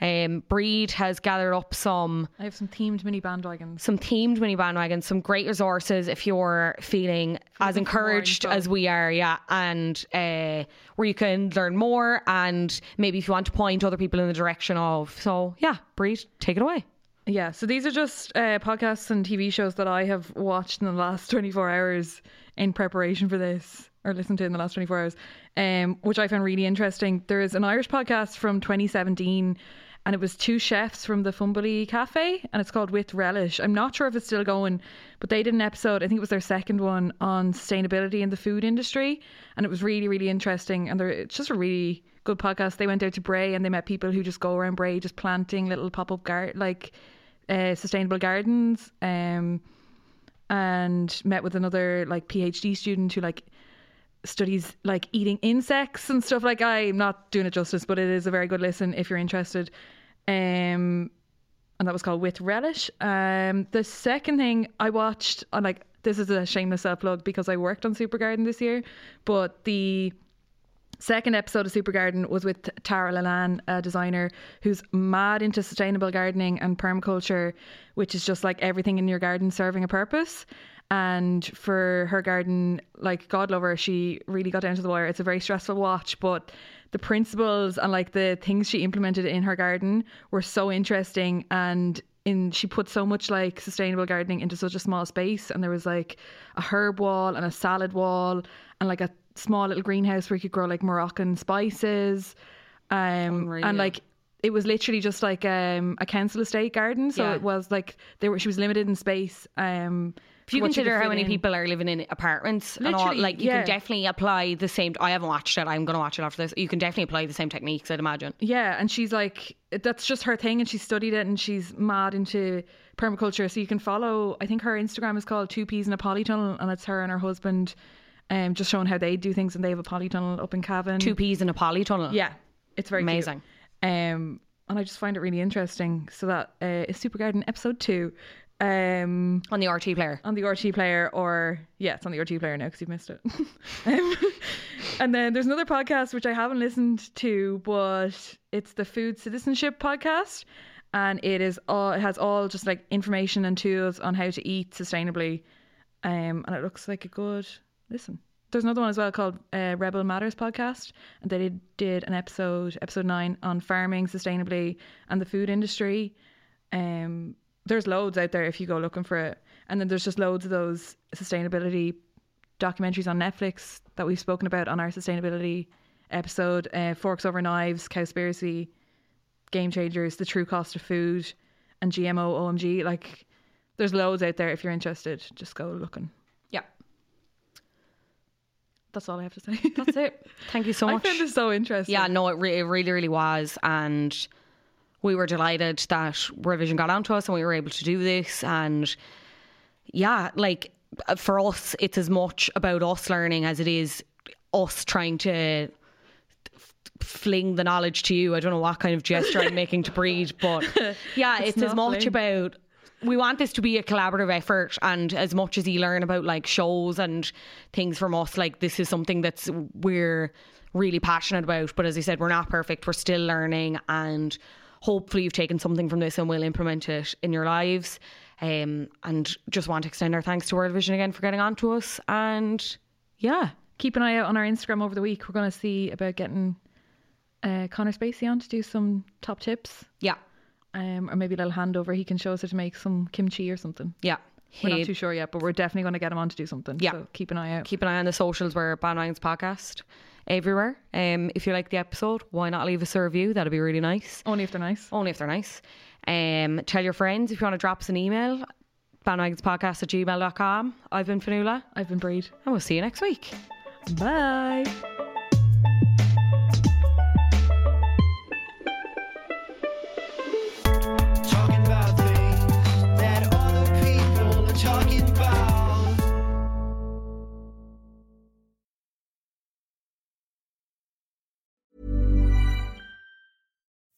Um, Bríd has gathered up some I have some themed mini bandwagons. some themed mini bandwagons, some great resources if you're feeling as for more encouraged as we are, yeah, and uh, where you can learn more and maybe if you want to point other people in the direction of. So yeah, Bríd, take it away. Yeah, so these are just uh, podcasts and TV shows that I have watched in the last 24 hours in preparation for this, or listened to in the last 24 hours, um, which I found really interesting. There's an Irish podcast from 2017, and it was two chefs from the Fumbally Cafe, and it's called With Relish. I'm not sure if it's still going, but they did an episode, I think it was their second one, on sustainability in the food industry, and it was really, really interesting. And it's just a really good podcast. They went out to Bray and they met people who just go around Bray just planting little pop up gar- like uh, sustainable gardens um, and met with another like PhD student who like studies like eating insects and stuff like I'm not doing it justice but it is a very good listen if you're interested um and that was called with relish um the second thing I watched on like this is a shameless self plug because I worked on Super Garden this year but the second episode of Super Garden was with Tara Lalan, a designer who's mad into sustainable gardening and permaculture, which is just like everything in your garden serving a purpose. And for her garden, like God love her, she really got down to the wire. It's a very stressful watch, but the principles and like the things she implemented in her garden were so interesting and in she put so much like sustainable gardening into such a small space and there was like a herb wall and a salad wall and like a small little greenhouse where you could grow like Moroccan spices um Unreal. and like it was literally just like um a council estate garden so Yeah. it was like they were she was limited in space um If you for what she could consider how many in. people are living in apartments and all, like you yeah. can definitely apply the same. I haven't watched it. I'm going to watch it after this. You can definitely apply the same techniques. I'd imagine. Yeah, and she's like, that's just her thing, and she studied it, and she's mad into permaculture. So you can follow. I think her Instagram is called Two Peas in a Polytunnel, and it's her and her husband, um, just showing how they do things, and they have a polytunnel up in Cavan. Two peas in a polytunnel. Yeah, it's very cute. Amazing. Um, and I just find it really interesting. So that uh, is Super Garden episode two. Um, On the RT player. on the RT player, or yeah, it's on the RT player now because you've missed it. um, and then there's another podcast which I haven't listened to, but it's the Food Citizenship podcast, and it is all it has all just like information and tools on how to eat sustainably, um, and it looks like a good listen. There's another one as well called uh, Rebel Matters podcast, and they did, did an episode, episode nine, on farming sustainably and the food industry. Um, there's loads out there if you go looking for it, and then there's just loads of those sustainability documentaries on Netflix that we've spoken about on our sustainability episode. Uh, Forks over knives, Cowspiracy, Game Changers, The True Cost of Food, and GMO OMG. Like, there's loads out there if you're interested. Just go looking. Yeah. That's all I have to say. That's it. Thank you so much. I found this so interesting. Yeah, no, it, re- it really, really was. And we were delighted that World Vision got onto us and we were able to do this. And yeah, like for us, it's as much about us learning as it is us trying to fling the knowledge to you. I don't know what kind of gesture I'm making to Bríd, but yeah, it's, as much fling. about we want this to be a collaborative effort and as much as you learn about like shows and things from us like this is something that's we're really passionate about but as I said we're not perfect we're still learning and hopefully you've taken something from this and will implement it in your lives um, and just want to extend our thanks to World Vision again for getting on to us and yeah Keep an eye out on our Instagram over the week. We're going to see about getting uh, Conor Spacey on to do some top tips. yeah Um, or maybe a little handover. He can show us how to make some kimchi or something. yeah We're not too sure yet, but we're definitely going to get him on to do something. Yeah. So keep an eye out. keep an eye on the socials where Bandwagons Podcast everywhere um, if you like the episode why not leave us a review that'd be really nice Only if they're nice. only if they're nice. Um, tell your friends if you want to drop us an email, bandwagonspodcast at gmail.com. I've been Fionnuala, I've been Bríd. and we'll see you next week. Bye.